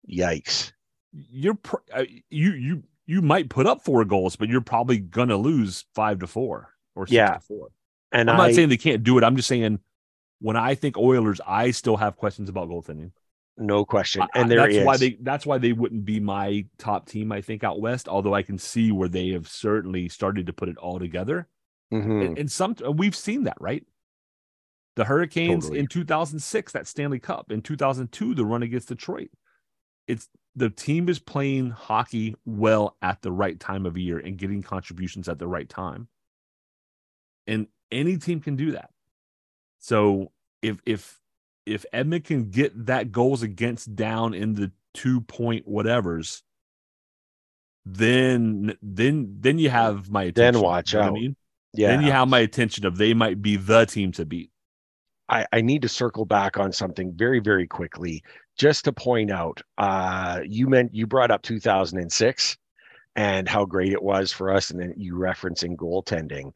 C: yikes.
B: you're pr- uh, you you you might put up four goals, but you're probably gonna lose five to four or six
C: Yeah.
B: to four.
C: And
B: I'm
C: I
B: not saying they can't do it. I'm just saying when I think Oilers, I still have questions about goaltending.
C: no question.
B: I- I-
C: And there
B: that's
C: is
B: why they that's why they wouldn't be my top team. I think out west, although I can see where they have certainly started to put it all together.
C: Mhm.
B: And, and some we've seen that, right? The Hurricanes
C: Totally.
B: in 2006, that Stanley Cup. In 2002, the run against Detroit. It's the team is playing hockey well at the right time of year and getting contributions at the right time. And any team can do that. So if if if Edmund can get that goals against down in the two point whatevers, then then then you have my
C: Then
B: attention.
C: watch
B: You know
C: out.
B: I mean?
C: yeah.
B: Then you have my attention of they might be the team to beat.
C: I, I need to circle back on something very, very quickly, just to point out. Uh, you meant you brought up 2006 and how great it was for us, and then you referencing goaltending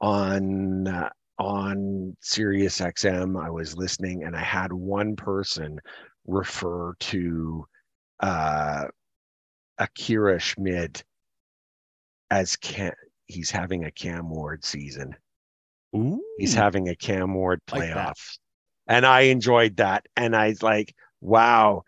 C: on uh, on Sirius XM. I was listening, and I had one person refer to uh, Akira Schmid as Cam. He's having a Cam Ward season.
B: Ooh.
C: He's having a Cam Ward
B: Like
C: playoff. and I enjoyed that. And I like, wow,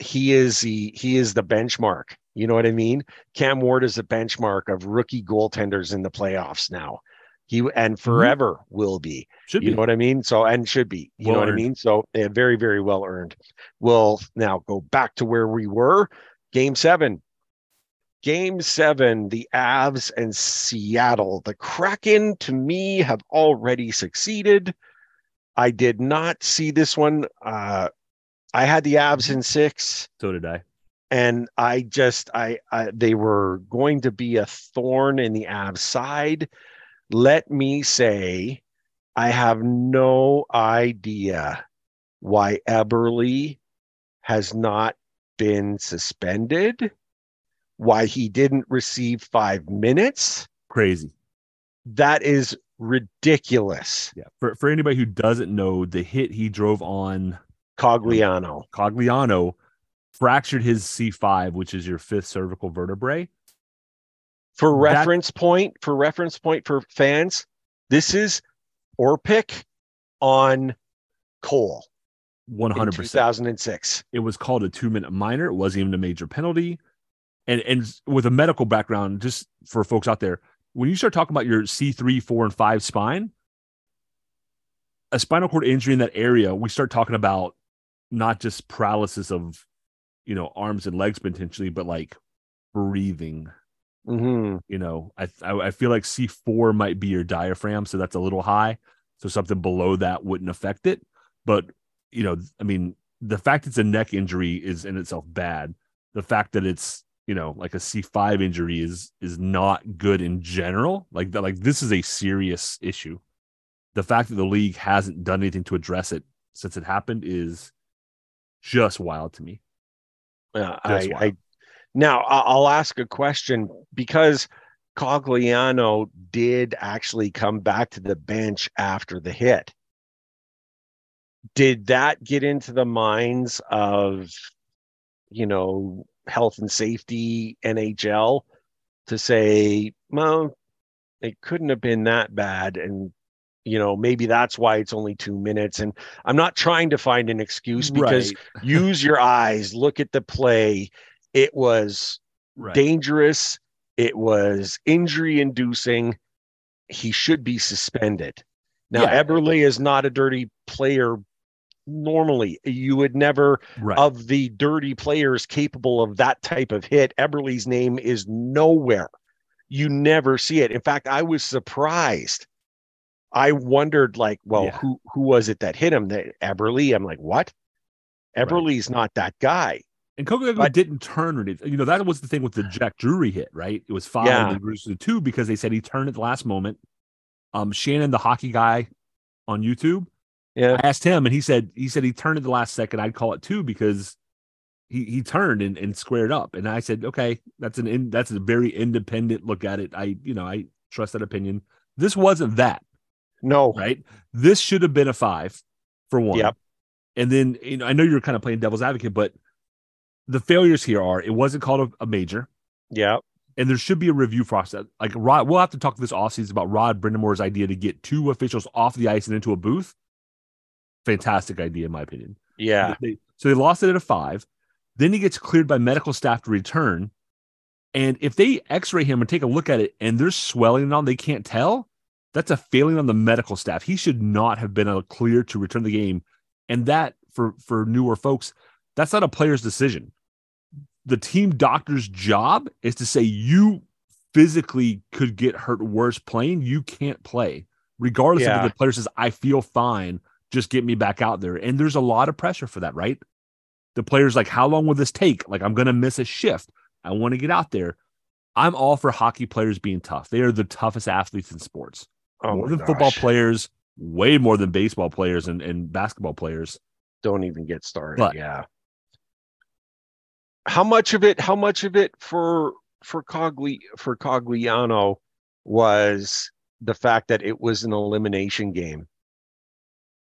C: he is the he is the benchmark. You know what I mean? Cam Ward is the benchmark of rookie goaltenders in the playoffs now. He and forever will be.
B: should
C: You
B: be.
C: know what I mean? So and should be. You
B: Well
C: know what I mean? So yeah, very, very well earned. We'll now go back to where we were. Game seven. Game seven, the Avs and Seattle. The Kraken, to me, have already succeeded. I did not see this one. Uh, I had the Avs in six,
B: so did I.
C: and I just, I, I, they were going to be a thorn in the Avs side. Let me say I have no idea why Eberle has not been suspended, why he didn't receive five minutes.
B: Crazy.
C: That is ridiculous.
B: Yeah. For for anybody who doesn't know, the hit he drove on
C: Cogliano.
B: Cogliano fractured his C5, which is your fifth cervical vertebrae.
C: For
B: That-
C: reference point, for reference point for fans, this is Orpik on Cole in
B: 100%.
C: 2006.
B: It was called a two minute minor. It wasn't even a major penalty. And and with a medical background, just for folks out there, when you start talking about your C3, four, and five spine, a spinal cord injury in that area, we start talking about not just paralysis of, you know, arms and legs potentially, but like breathing.
C: Mhm.
B: You know, I I, I feel like C4 might be your diaphragm, so that's a little high. So something below that wouldn't affect it. But you know, I mean, the fact it's a neck injury is in itself bad. The fact that it's you know like a C5 injury is is not good in general. Like that, like this is a serious issue. The fact that the league hasn't done anything to address it since it happened is just wild to me.
C: Yeah, I. I now I'll ask a question because Cogliano did actually come back to the bench after the hit. Did that get into the minds of, you know, health and safety NHL to say, well, it couldn't have been that bad, and you know maybe that's why it's only two minutes. And I'm not trying to find an excuse because
B: Right,
C: use your eyes, look at the play. It was
B: right.
C: dangerous, it was injury inducing. He should be suspended. Now,
B: Yeah.
C: Eberle is not a dirty player normally. You would never,
B: right.
C: of the dirty players capable of that type of hit, Eberle's name is nowhere. You never see it. In fact, I was surprised. I wondered, like, well,
B: Yeah.
C: who who was it that hit him? That Eberle. I'm like, what?
B: Right.
C: Not that guy.
B: And Coca
C: But-
B: didn't turn or anything. You know, that was the thing with the Jack Drury hit, right? It was five
C: Yeah.
B: and it to two because they said he turned at the last moment. Um, Shannon, the hockey guy on YouTube,
C: Yeah.
B: I asked him and he said he said he turned at the last second. I'd call it two because he he turned and, and squared up. And I said, okay, that's an in, that's a very independent look at it. I you know I trust that opinion. This wasn't that
C: No.
B: right? This should have been a five for one.
C: Yep.
B: And then you know, I know you're kind of playing devil's advocate, but the failures here are it wasn't called a, a major,
C: Yeah.
B: and there should be a review process. Like Rod, we'll have to talk this offseason about Rod Brind'Amour's idea to get two officials off the ice and into a booth. Fantastic idea, in my opinion.
C: Yeah.
B: They- so they lost it at a five. Then he gets cleared by medical staff to return. And if they x ray him and take a look at it and there's swelling on, they can't tell, that's a failing on the medical staff. He should not have been cleared to return the game. And that, for, for newer folks, that's not a player's decision. The team doctor's job is to say, you physically could get hurt worse playing. You can't play, regardless
C: Yeah.
B: of if the player says, I feel fine just get me back out there. And there's a lot of pressure for that, right? The player's like, how long will this take? Like, I'm going to miss a shift. I want to get out there. I'm all for hockey players being tough. They are the toughest athletes in sports.
C: Oh
B: more than football players, way more than baseball players and, and basketball players.
C: Don't even get started.
B: But-
C: yeah. How much of it? How much of it for for Cogli for Cogliano was the fact that it was an elimination game,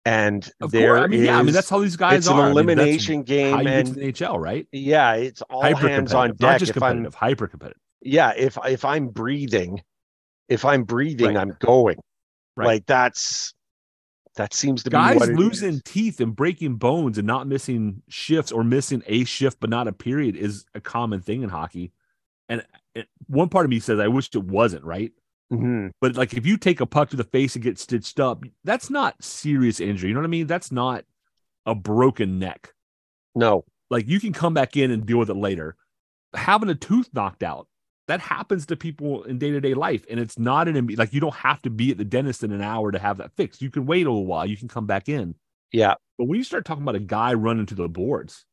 C: and
B: Of
C: there.
B: I mean, yeah, I mean, that's how these guys
C: it's
B: are.
C: an
B: I mean,
C: elimination game,
B: you get to
C: and
B: the NHL, right?
C: yeah, it's all hands on
B: competitive, not
C: deck.
B: just competitive, hyper competitive.
C: yeah, if if I'm breathing, if I'm breathing,
B: Right.
C: I'm going.
B: Right.
C: Like that's that seems to be
B: Guys losing
C: is.
B: teeth and breaking bones and not missing shifts or missing a shift but not a period is a common thing in hockey. And it, one part of me says I wish it wasn't, right?
C: Mhm.
B: But like if you take a puck to the face and get stitched up, that's not serious injury. You know what I mean? That's not a broken neck.
C: No,
B: Like you can come back in and deal with it later. Having a tooth knocked out, that happens to people in day-to-day life. And it's not an like you don't have to be at the dentist in an hour to have that fixed. You can wait a little while, you can come back in.
C: yeah,
B: But when you start talking about a guy running to the boards,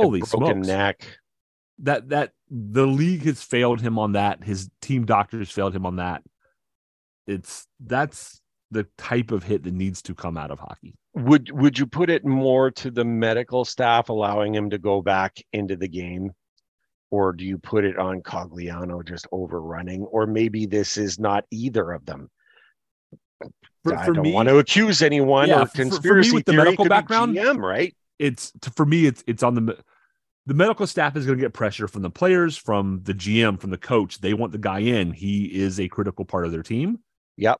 C: a
B: holy
C: broken
B: smokes.
C: neck.
B: That that the league has failed him on that. His team doctors failed him on that. It's that's the type of hit that needs to come out of hockey.
C: Would would you put it more to the medical staff allowing him to go back into the game? Or do you put it on Cogliano just overrunning? Or maybe this is not either of them.
B: For,
C: I
B: for
C: don't
B: me,
C: want to accuse anyone
B: Yeah,
C: or
B: for- for
C: conspiracy
B: with the medical background,
C: GM, right?
B: it's for me it's it's on the the medical staff is going to get pressure from the players from the gm from the coach they want the guy in he is a critical part of their team
C: Yep.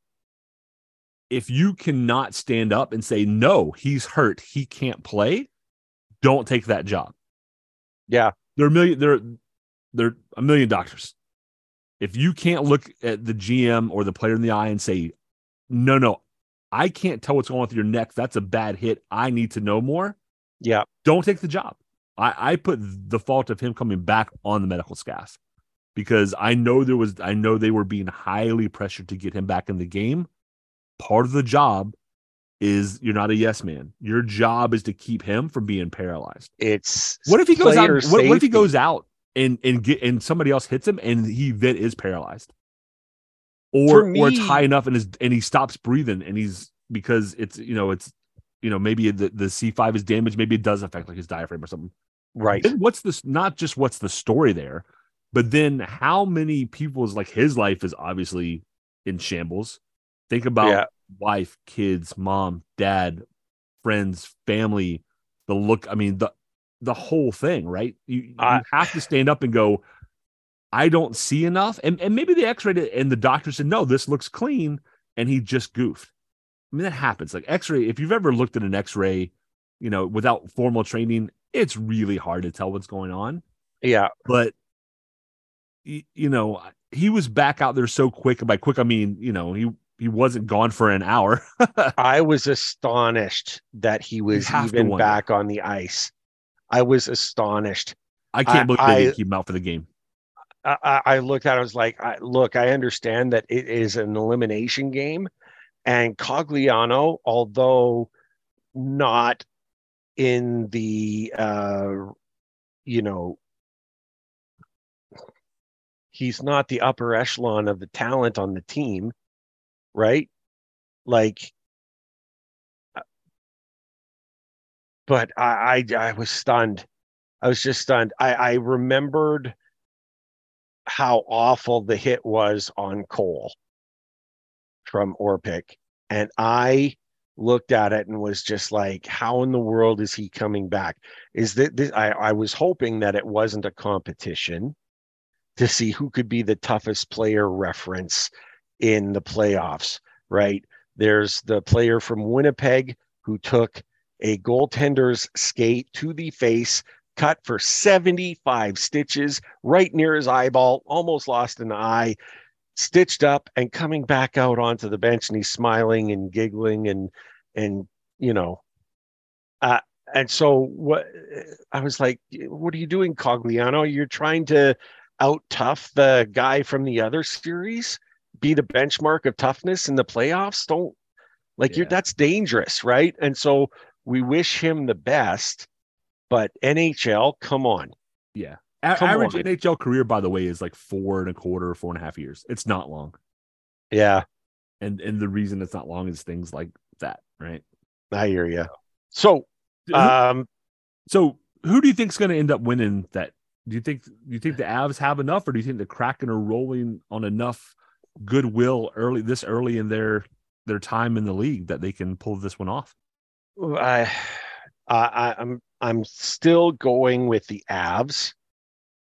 B: if you cannot stand up and say no he's hurt he can't play don't take that job
C: Yeah.
B: there are million there there are a million doctors if you can't look at the gm or the player in the eye and say no no i can't tell what's going on with your neck that's a bad hit i need to know more
C: Yeah.
B: don't take the job. I, I put the fault of him coming back on the medical staff because I know there was I know they were being highly pressured to get him back in the game. Part of the job is you're not a yes man. Your job is to keep him from being paralyzed.
C: It's
B: What if he goes out? What, what if he goes out and and get and somebody else hits him and he then is paralyzed, or
C: For
B: or it's high enough and is and he stops breathing and he's because it's you know it's you know maybe the the C five is damaged. Maybe it does affect like his diaphragm or something.
C: right?
B: Then what's this? Not just what's the story there, but then how many people's like his life is obviously in shambles. Think about
C: Yeah.
B: wife, kids, mom, dad, friends, family. The look. I mean the the whole thing, right? You, you have to stand up and go. I don't see enough, and and maybe the X-ray and the doctor said no, this looks clean, and he just goofed. I mean that happens. Like X-ray, if you've ever looked at an X-ray, you know, without formal training, it's really hard to tell what's going on.
C: Yeah.
B: But y- you know, he was back out there so quick. And by quick, I mean you know he he wasn't gone for an hour.
C: I was astonished that he was even back on the ice. I was astonished.
B: I can't believe
C: I-
B: they didn't keep him out for the game.
C: I, I I looked at it, I was like, I, look, I understand that it is an elimination game. And Cogliano, although not in the, uh, you know, he's not the upper echelon of the talent on the team, right? Like, but I, I, I was stunned. I was just stunned. I, I remembered how awful the hit was on Cole from Orpik. And I looked at it and was just like, how in the world is he coming back? Is that this, I, I was hoping that it wasn't a competition to see who could be the toughest player reference in the playoffs, right? There's the player from Winnipeg who took a goaltender's skate to the face, cut for 75 stitches right near his eyeball, almost lost an eye, stitched up and coming back out onto the bench and he's smiling and giggling and and you know uh and so what I was like, what are you doing, Cogliano? You're trying to out tough the guy from the other series, be the benchmark of toughness in the playoffs. Don't like you're that's dangerous, right? And so we wish him the best, but NHL, come on.
B: Yeah. A-
C: Come
B: average
C: on.
B: NHL career, by the way, is like four and a quarter, four and a half years. It's not long.
C: Yeah,
B: And and the reason it's not long is things like that, right?
C: I hear you. So, um,
B: so who do you think's going to end up winning that? Do you think do you think the Avs have enough, or do you think the Kraken are rolling on enough goodwill early this early in their their time in the league that they can pull this one off?
C: I, I, I'm, I'm still going with the Avs,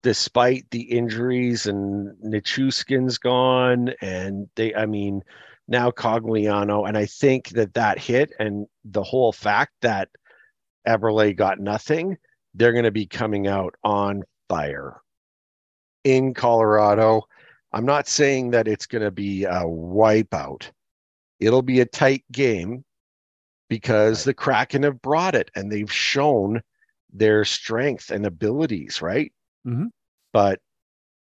C: despite the injuries and Nichushkin's gone, and they, I mean, now Cogliano, and I think that that hit and the whole fact that Eberle got nothing, they're going to be coming out on fire in Colorado. I'm not saying that it's going to be a wipeout. It'll be a tight game because
B: Right.
C: the Kraken have brought it and they've shown their strength and abilities, right?
B: Mhm.
C: But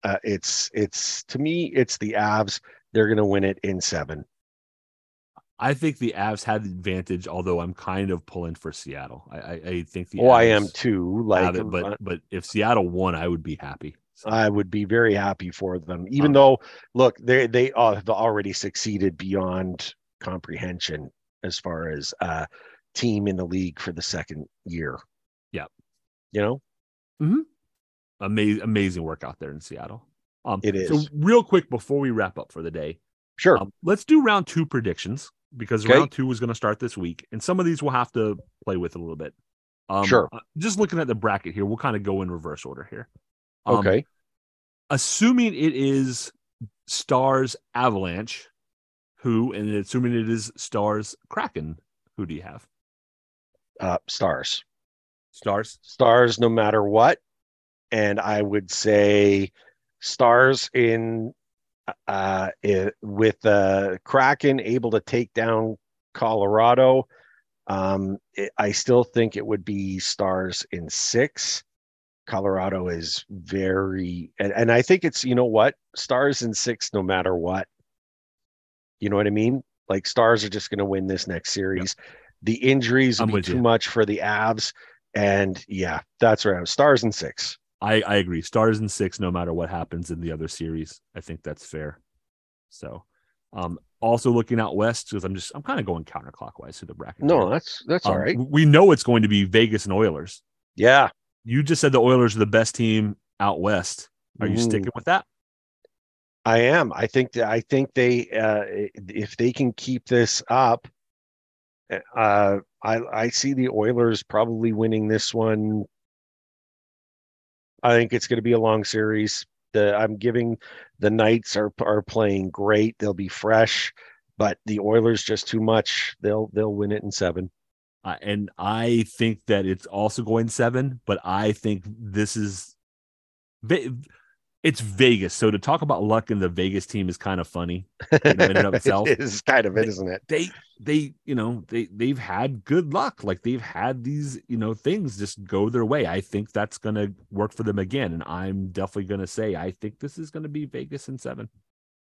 C: uh, it's it's to me, it's the Avs. They're going to win it in seven.
B: I think the Avs had the advantage, although I'm kind of pulling for Seattle. I I, I think the
C: Oh, I am too. Like,
B: it,
C: uh,
B: but but if Seattle won, I would be happy. So,
C: I would be very happy for them, even though look, they they uh, have already succeeded beyond comprehension as far as uh team in the league for the second year.
B: Yeah.
C: You know,
B: Amazing, amazing work out there in Seattle. Um,
C: It
B: So, real quick before we wrap up for the day,
C: sure.
B: um, let's do round two predictions because
C: Okay.
B: round two is going to start this week, and some of these we'll have to play with a little bit. Um,
C: Sure.
B: uh, Just looking at the bracket here, we'll kind of go in reverse order here. Um,
C: okay.
B: Assuming it is Stars Avalanche, who, and assuming it is Stars Kraken, who do you have?
C: Uh stars.
B: Stars.
C: Stars no matter what. And I would say stars in uh i- with uh Kraken able to take down Colorado. Um it, I still think it would be stars in 6. Colorado is very and, and I think it's you know what? Stars in 6 no matter what. You know what I mean? Like stars are just going to win this next series. The injuries will
B: I'm
C: be too
B: you.
C: much for the Avs and yeah, that's right. Stars and 6.
B: I, I agree. Stars and six, no matter what happens in the other series. I think that's fair. So, um, also looking out west because I'm just I'm kind of going counterclockwise through the bracket.
C: No,
B: here.
C: that's that's all
B: Um,
C: right.
B: We know it's going to be Vegas and Oilers.
C: Yeah.
B: You just said the Oilers are the best team out west. Are you
C: Mhm.
B: sticking with that?
C: I am. I think that I think they uh if they can keep this up uh I I see the Oilers probably winning this one. I think it's going to be a long series. The I'm giving the Knights are are playing great. They'll be fresh, but the Oilers just too much. They'll they'll win it in 7.
B: Uh, and I think that it's also going seven, but I think this is it's Vegas. So to talk about luck in the Vegas team is kind of funny. in and of itself.
C: it is kind of it, isn't it?
B: they they you know they they've had good luck like they've had these you know things just go their way i think that's going to work for them again and i'm definitely going to say i think this is going to be vegas in seven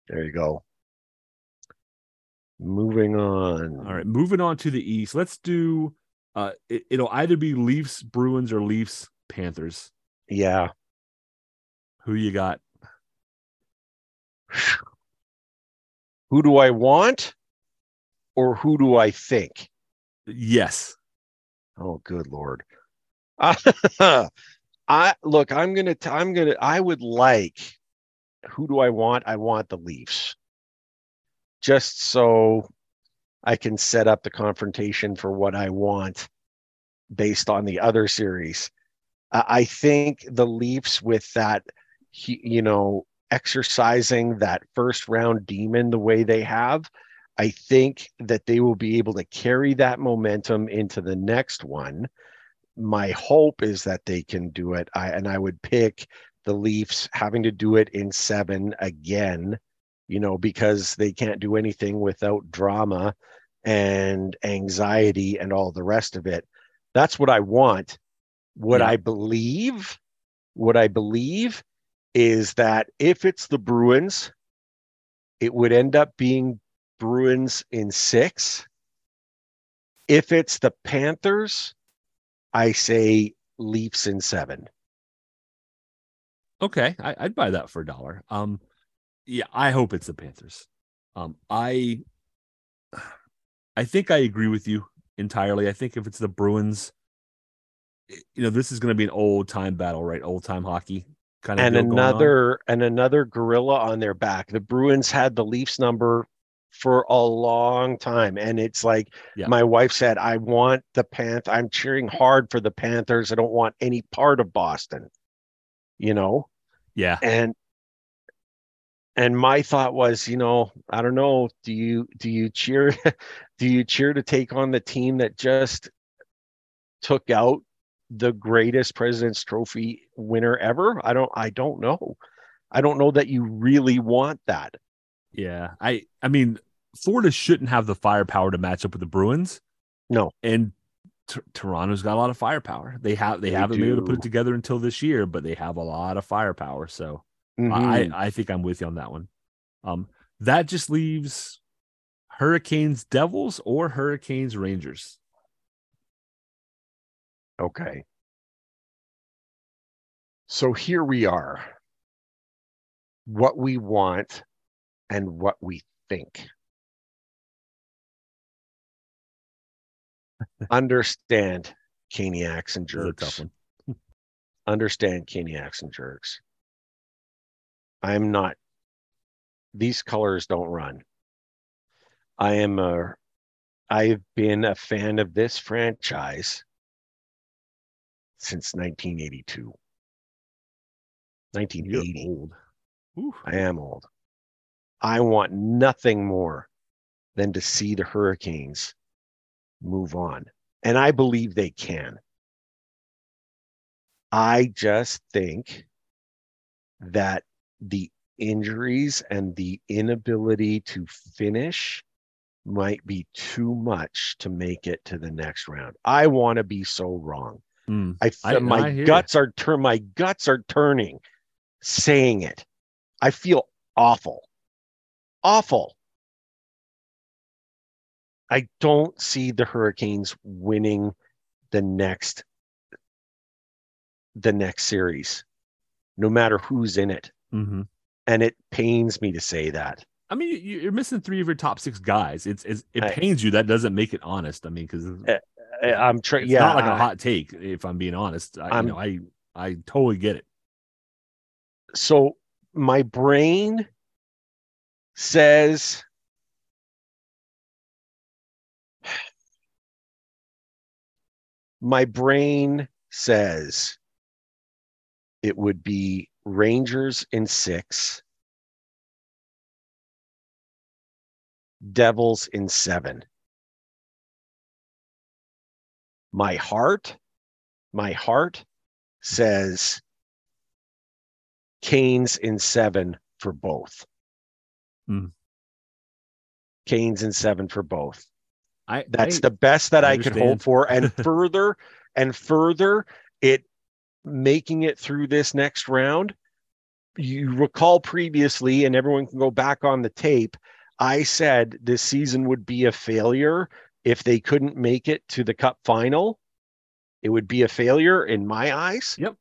C: There you go. Moving on.
B: all right moving on to the east let's do uh it, it'll either be leafs bruins or leafs panthers
C: Yeah.
B: Who you got
C: Who do I want or who do I think?
B: yes
C: Oh, good lord. I look, I'm going to I'm going to I would like who do I want? I want the Leafs. Just so I can set up the confrontation for what I want based on the other series. I I think the Leafs with that he- you know exercising that first round demon the way they have I think that they will be able to carry that momentum into the next one. My hope is that they can do it. I and I would pick the Leafs having to do it in seven again, you know, because they can't do anything without drama and anxiety and all the rest of it. That's what I want. What
B: Yeah.
C: I believe, what I believe is that if it's the Bruins, it would end up being Bruins in six. If it's the Panthers, I say Leafs in seven.
B: okay I, i'd buy that for a dollar. Um yeah i hope it's the panthers. Um i i think i agree with you entirely. I think if it's the bruins you know this is going to be an old time battle right? Old time hockey kind of
C: And
B: deal going on.
C: another and another gorilla on their back. The Bruins had the Leafs number for a long time. And it's like
B: Yeah.
C: my wife said, I want the Panth. I'm cheering hard for the Panthers. I don't want any part of Boston. You know?
B: yeah
C: and and my thought was you know i don't know do you do you cheer do you cheer to take on the team that just took out the greatest president's trophy winner ever i don't i don't know i don't know that you really want that
B: yeah i i mean florida shouldn't have the firepower to match up with the bruins
C: No.
B: and T- toronto's got a lot of firepower they have they,
C: They
B: haven't been able to put it together until this year but they have a lot of firepower so
C: Mhm.
B: I, I think I'm with you on that one. Um, that just leaves Hurricanes Devils or Hurricanes Rangers.
C: Okay so here we are what we want and what we think understand Caniacs and
B: This is a tough
C: jerks. Understand Caniacs and jerks. I'm not. These colors don't run. I am a. I've been a fan of this franchise since 1982.
B: You're
C: 1980.
B: old.
C: I am old. I want nothing more than to see the Hurricanes move on. And I believe they can. I just think that the injuries and the inability to finish might be too much to make it to the next round. I want to be so wrong.
B: Mm.
C: I,
B: I-
C: my
B: I
C: guts are turn my guts are turning saying it. I feel awful. Awful. I don't see the Hurricanes winning the next the next series no matter who's in it
B: Mhm.
C: and it pains me to say that.
B: I mean, you, you're missing three of your top six guys. It's, it's it
C: I-
B: pains you. That doesn't make it honest. I mean, because
C: I- Uh, I'm trying
B: it's
C: yeah,
B: not like a
C: I-
B: hot take. If I'm being honest, I,
C: I'm-
B: you know, I I totally get it.
C: so my brain says my brain says it would be Rangers in six, Devils in seven. My heart, my heart says Canes in seven for both.
B: Hmm.
C: Canes in seven for both.
B: I
C: That's
B: I-
C: the best that
B: I
C: I, could hope for. And further and further, it making it through this next round. You recall previously, and everyone can go back on the tape. I said this season would be a failure if they couldn't make it to the cup final. It would be a failure in my eyes.
B: Yep.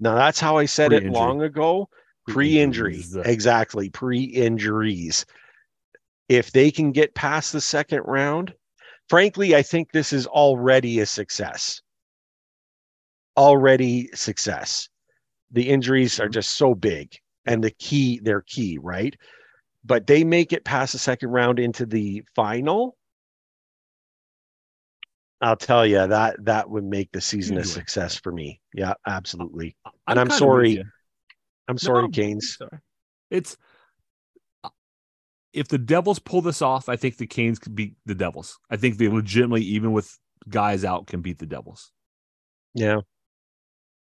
C: Now that's how I said it
B: Pre-injury.
C: long ago. Pre-injury.
B: Pre-injuries, uh,
C: Exactly. Pre-injuries. If they can get past the second round, frankly, I think this is already a success. Already success. The injuries are just so big and the key, they're key, right? But they make it past the second round into the final. I'll tell you that that would make the season a success for me. Yeah, absolutely.
B: I'm
C: and I'm sorry. I'm sorry,
B: No,
C: Canes.
B: sorry. It's if the Devils pull this off, I think the Canes could beat the Devils. I think they legitimately, even with guys out, can beat the Devils.
C: Yeah.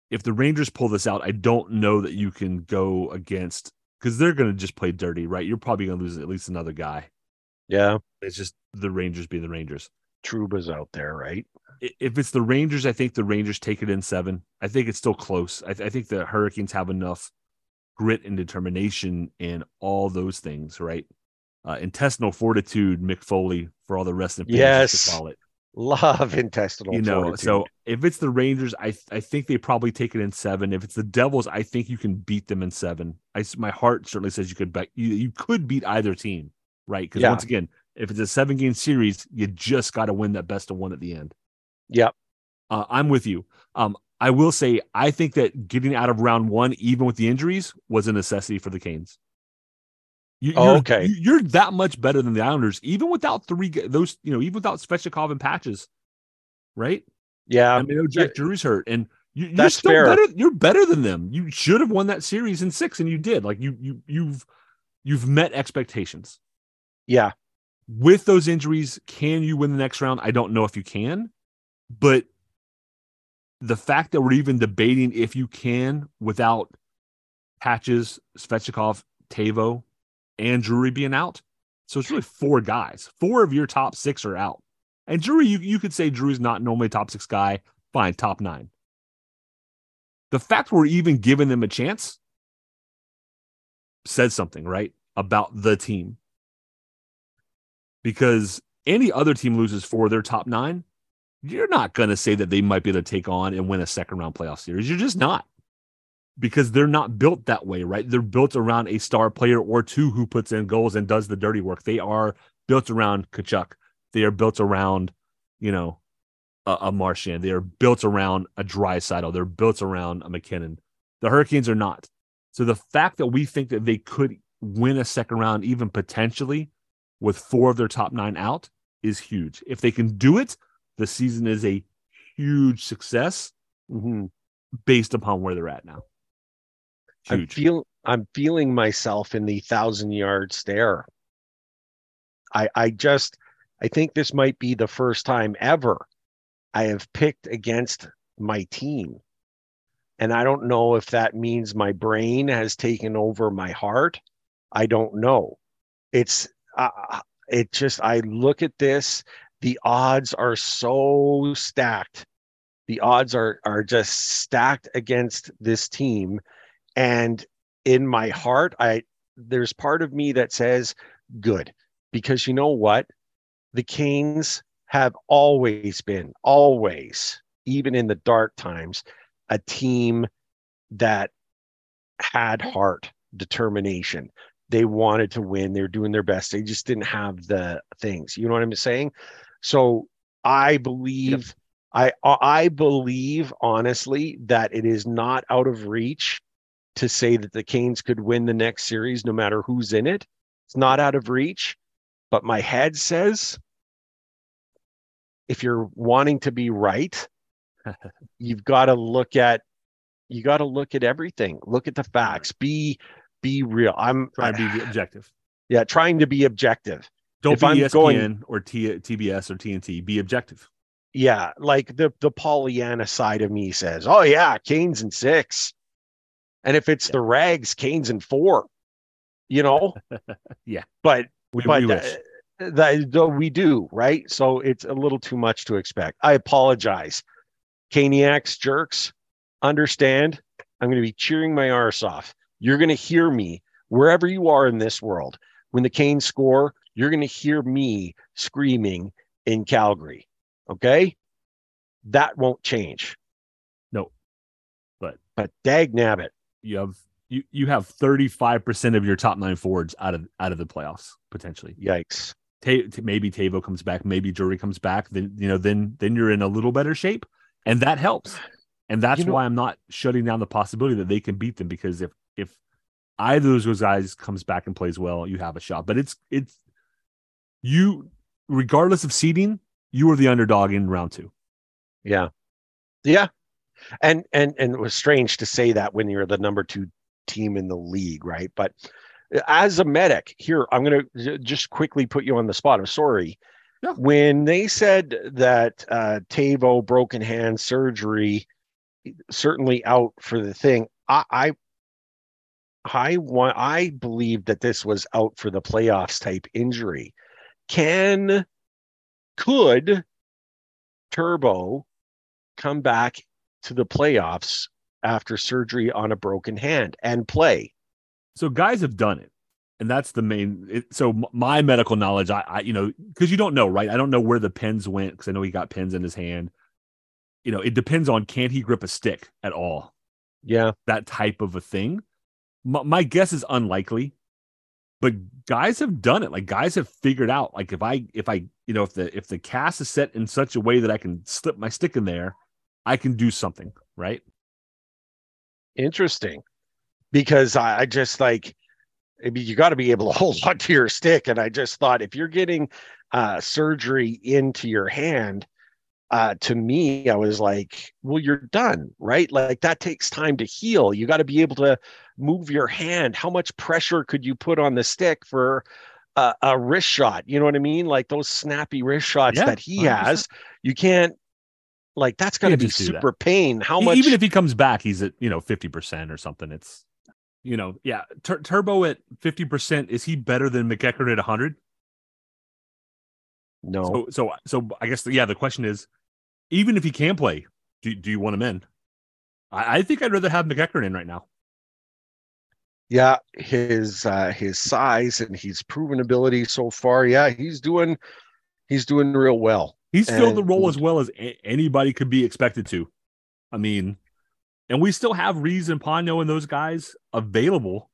B: If the Rangers pull this out, I don't know that you can go against because they're going to just play dirty, right? You're probably going to lose at least another guy.
C: Yeah.
B: It's just the Rangers being the Rangers.
C: Trouba's out there, right?
B: If it's the Rangers, I think the Rangers take it in seven. I think it's still close. I, th- I think the Hurricanes have enough grit and determination and all those things, right? Uh, intestinal fortitude, Mick Foley, for all the rest of people.
C: Yes.
B: to call it.
C: Love intestinal
B: You know,
C: fortitude.
B: so if it's the Rangers, I th- I think they probably take it in seven. If it's the Devils, I think you can beat them in seven. I my heart certainly says you could bet you, you could beat either team, right? Because
C: Yeah.
B: once again, if it's a seven game series, you just got to win that best of one at the end.
C: Yep.
B: Uh, I'm with you. Um, I will say I think that getting out of round one, even with the injuries, was a necessity for the Canes. You,
C: Oh,
B: you're-
C: okay.
B: you- you're that much better than the Islanders, even without three those. You know, even without Svechnikov and Patches, right?
C: yeah,
B: I mean, Jack Drury's hurt, and you, you're
C: That's
B: still
C: fair.
B: better. You're better than them. You should have won that series in six, and you did. Like you, you, you've, you've met expectations.
C: yeah,
B: With those injuries, can you win the next round? I don't know if you can, but the fact that we're even debating if you can without Patches, Svechnikov, Tavo, and Drury being out, so it's really four guys. Four of your top six are out. And Drury, you, you could say Drew's not normally a top six guy. Fine, top nine. The fact we're even giving them a chance says something, right? About the team. Because any other team loses four of their top nine, you're not going to say that they might be able to take on and win a second round playoff series. You're just not. Because they're not built that way, right? They're built around a star player or two who puts in goals and does the dirty work. They are built around Tkachuk. They are built around, you know, a, a Marchand. They are built around a dry Draisaitl. They're built around a MacKinnon. The Hurricanes are not. So the fact that we think that they could win a second round, even potentially with four of their top nine out, is huge. If they can do it, the season is a huge success
C: Mm-hmm.
B: based upon where they're at now.
C: I'm feel I'm feeling myself in the thousand yard stare. I I just I think this might be the first time ever I have picked against my team. And I don't know if that means my brain has taken over my heart. I don't know. It's uh, it just I look at this the odds are so stacked. The odds are are just stacked against this team and in my heart i there's part of me that says good because you know what the canes have always been always even in the dark times a team that had heart determination they wanted to win they're doing their best they just didn't have the things you know what i'm saying so i believe i uh, i believe honestly that it is not out of reach to say that the Canes could win the next series no matter who's in it. It's not out of reach, but my head says if you're wanting to be right, you've got to look at you got to look at everything. Look at the facts. Be be real. I'm
B: Trying to be objective.
C: yeah, trying to be objective.
B: Don't
C: If
B: be
C: I'm
B: ESPN
C: going-
B: or T- TBS or TNT. Be objective.
C: Yeah, like the the Pollyanna side of me says, "Oh yeah, Canes and 6." And if it's the Rags, Canes and 4. You know?
B: Yeah.
C: But
B: We,
C: but
B: we wish.
C: that though we do right so it's a little too much to expect i apologize caniacs jerks understand i'm going to be cheering my arse off you're going to hear me wherever you are in this world when the canes score you're going to hear me screaming in calgary okay that won't change
B: No. But-
C: but dag nabbit
B: you have you you have 35% of your top nine forwards out of out of the playoffs potentially.
C: yikes
B: Ta- maybe Tavo comes back, maybe Drury comes back, then you know then then you're in a little better shape and that helps. And that's
C: You know-
B: why I'm not shutting down the possibility that they can beat them because if if either of those guys comes back and plays well, you have a shot. But it's it's you regardless of seeding, you are the underdog in round 2.
C: Yeah. Yeah. And and and it was strange to say that when you're the number 2 team in the league, right? But as a medic, here I'm going to just quickly put you on the spot. I'm sorry.
B: Yeah.
C: When they said that uh Tavo broken hand surgery certainly out for the thing, I I I want I believe that this was out for the playoffs type injury. Can could Turbo come back to the playoffs after surgery on a broken hand and play.
B: So guys have done it, and that's the main. It, so my medical knowledge, I, I you know, because you don't know, right? I don't know where the pins went because I know he got pins in his hand. You know, it depends on can he grip a stick at all,
C: Yeah.
B: that type of a thing. My, my guess is unlikely, but guys have done it. Like guys have figured out, like if I if I you know if the if the cast is set in such a way that I can slip my stick in there, I can do something, right?
C: Interesting. Because I, I just like I mean you got to be able to hold on to your stick. And I just thought if you're getting uh surgery into your hand, uh to me, I was like, well, you're done, right? Like that takes time to heal. You got to be able to move your hand. How much pressure could you put on the stick for a, a wrist shot? You know what I mean? Like those snappy wrist shots
B: Yeah,
C: that he
B: 100%.
C: has. You can't like that's got to be super pain. How much
B: even if he comes back, he's at you know fifty percent or something. It's you know yeah, Tur- Turbo at fifty percent is he better than MacEachern at hundred?
C: no.
B: So so so I guess yeah, the question is, even if he can play, do do you want him in? I, I think I'd rather have MacEachern in right now.
C: Yeah, his uh his size and his proven ability so far. Yeah, he's doing he's doing real well.
B: He's filled the role as well as a- anybody could be expected to. I mean, and we still have Reeves and Pano and those guys available.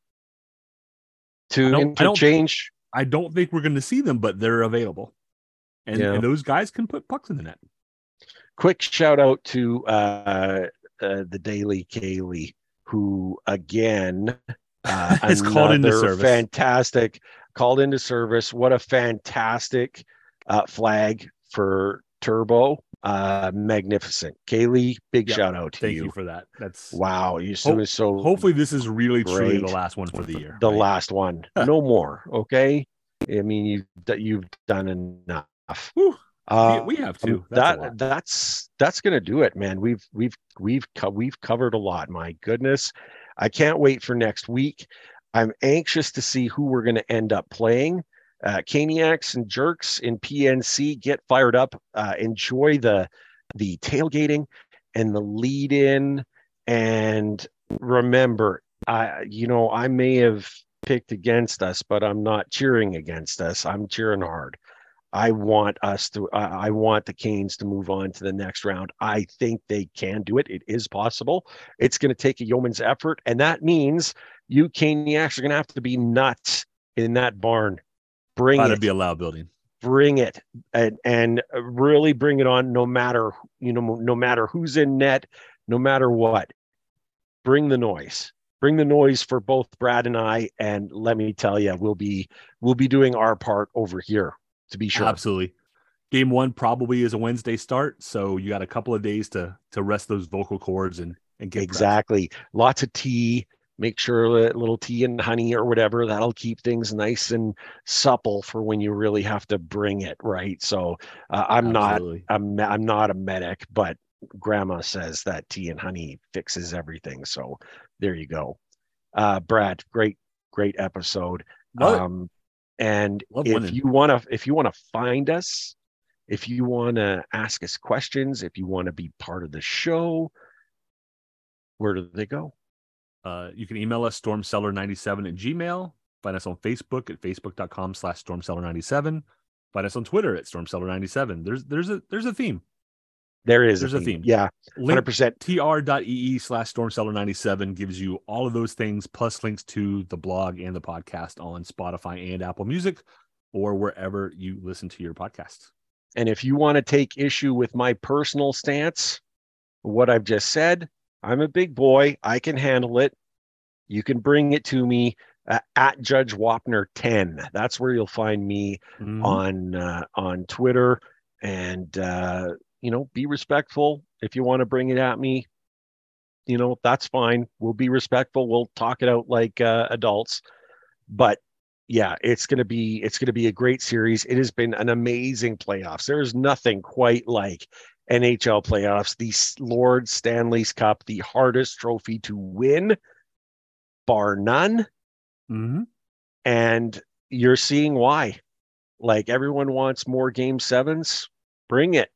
C: To
B: I don't- I don't-
C: interchange.
B: I don't think we're going to see them, but they're available, and,
C: Yeah.
B: and those guys can put pucks in the net.
C: Quick shout out to uh, uh, the Daily Kaylee, who again uh,
B: Is called into service.
C: Fantastic, called into service. What a fantastic uh, flag for Turbo. Uh, magnificent, Kaylee. Big
B: Yep.
C: shout out to
B: Thank
C: you.
B: you for that. That's
C: Wow, you so so
B: hopefully this is really truly the last one for the year.
C: the
B: right?
C: last one. no more. Okay. I mean, you've you've done enough.
B: Whew.
C: Uh,
B: we, we have
C: um,
B: to. That's
C: that that's that's gonna do it, man. We've we've we've co- we've covered a lot. My goodness, I can't wait for next week. I'm anxious to see who we're gonna end up playing. Uh, Caniacs and Jerks in PNC, get fired up. Uh, enjoy the the tailgating and the lead in, and remember, I you know I may have picked against us, but I'm not cheering against us. I'm cheering hard. I want us to. I I want the Canes to move on to the next round. I think they can do it. It is possible. It's going to take a yeoman's effort, and that means you Caniacs are going to have to be nuts in that barn. Bring
B: Gotta
C: it,
B: be a loud building.
C: bring it, and and uh, really bring it on. No matter you know, no matter who's in net, no matter what. Bring the noise. Bring the noise for both Brad and I. And let me tell you, we'll be we'll be doing our part over here to be sure.
B: Absolutely. Game one probably is a Wednesday start, so you got a couple of days to to rest those vocal cords and and get.
C: Exactly. Lots of tea. Make sure a little tea and honey or whatever that'll keep things nice and supple for when you really have to bring it. Right. So uh, I'm not. I'm. I'm not a medic, but Grandma says that tea and honey fixes everything. So there you go. Uh, Brad, great, great episode.
B: It.
C: Um, and
B: Love
C: if
B: winning.
C: you want to, if you want to find us, if you want to ask us questions, if you want to be part of the show, where do they go?
B: Uh, you can email us stormcellar97 at gmail. Find us on Facebook at facebook.com slash stormcellar97. Find us on Twitter at stormcellar97. There's there's a there's a theme.
C: There is
B: There's a theme.
C: Yeah, hundred
B: Link
C: percent.
B: tr.ee slash stormcellar97 gives you all of those things plus links to the blog and the podcast on Spotify and Apple Music or wherever you listen to your podcast.
C: And if you want to take issue with my personal stance, what I've just said, I'm a big boy. I can handle it. You can bring it to me uh, at Judge Wapner 10. That's where you'll find me
B: Mhm.
C: on uh, on Twitter. And uh, you know, be respectful. If you want to bring it at me, you know, that's fine. We'll be respectful. We'll talk it out like uh, adults. But yeah, it's gonna be it's gonna be a great series. It has been an amazing playoffs. There is nothing quite like NHL playoffs. The Lord Stanley's Cup, the hardest trophy to win, bar none
B: Mhm.
C: and you're seeing why. Like everyone wants more game sevens, bring it.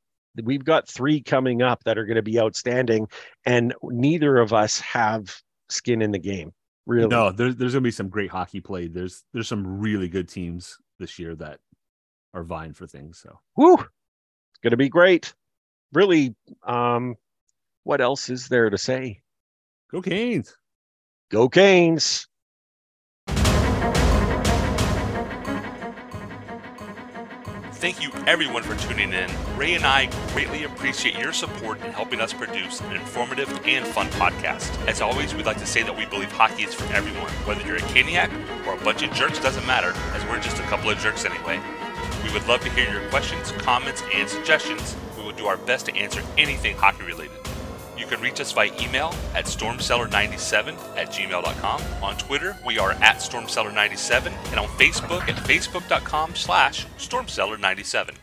C: We've got three coming up that are going to be outstanding, and neither of us have skin in the game. Really,
B: No, there's there's gonna be some great hockey played. There's there's some really good teams this year that are vying for things. So
C: woo, it's going to be great. Really, um, what else is there to say?
B: go Canes.
C: Go Canes!
D: Thank you everyone for tuning in. Ray and I greatly appreciate your support in helping us produce an informative and fun podcast. As always, we'd like to say that we believe hockey is for everyone. Whether you're a Caniac or a bunch of jerks doesn't matter, as we're just a couple of jerks anyway. We would love to hear your questions, comments, and suggestions. We will do our best to answer anything hockey related. You can reach us via email at stormcellar97 at gmail.com. On Twitter, we are at stormcellar97, and on Facebook at facebook.com slash stormcellar97.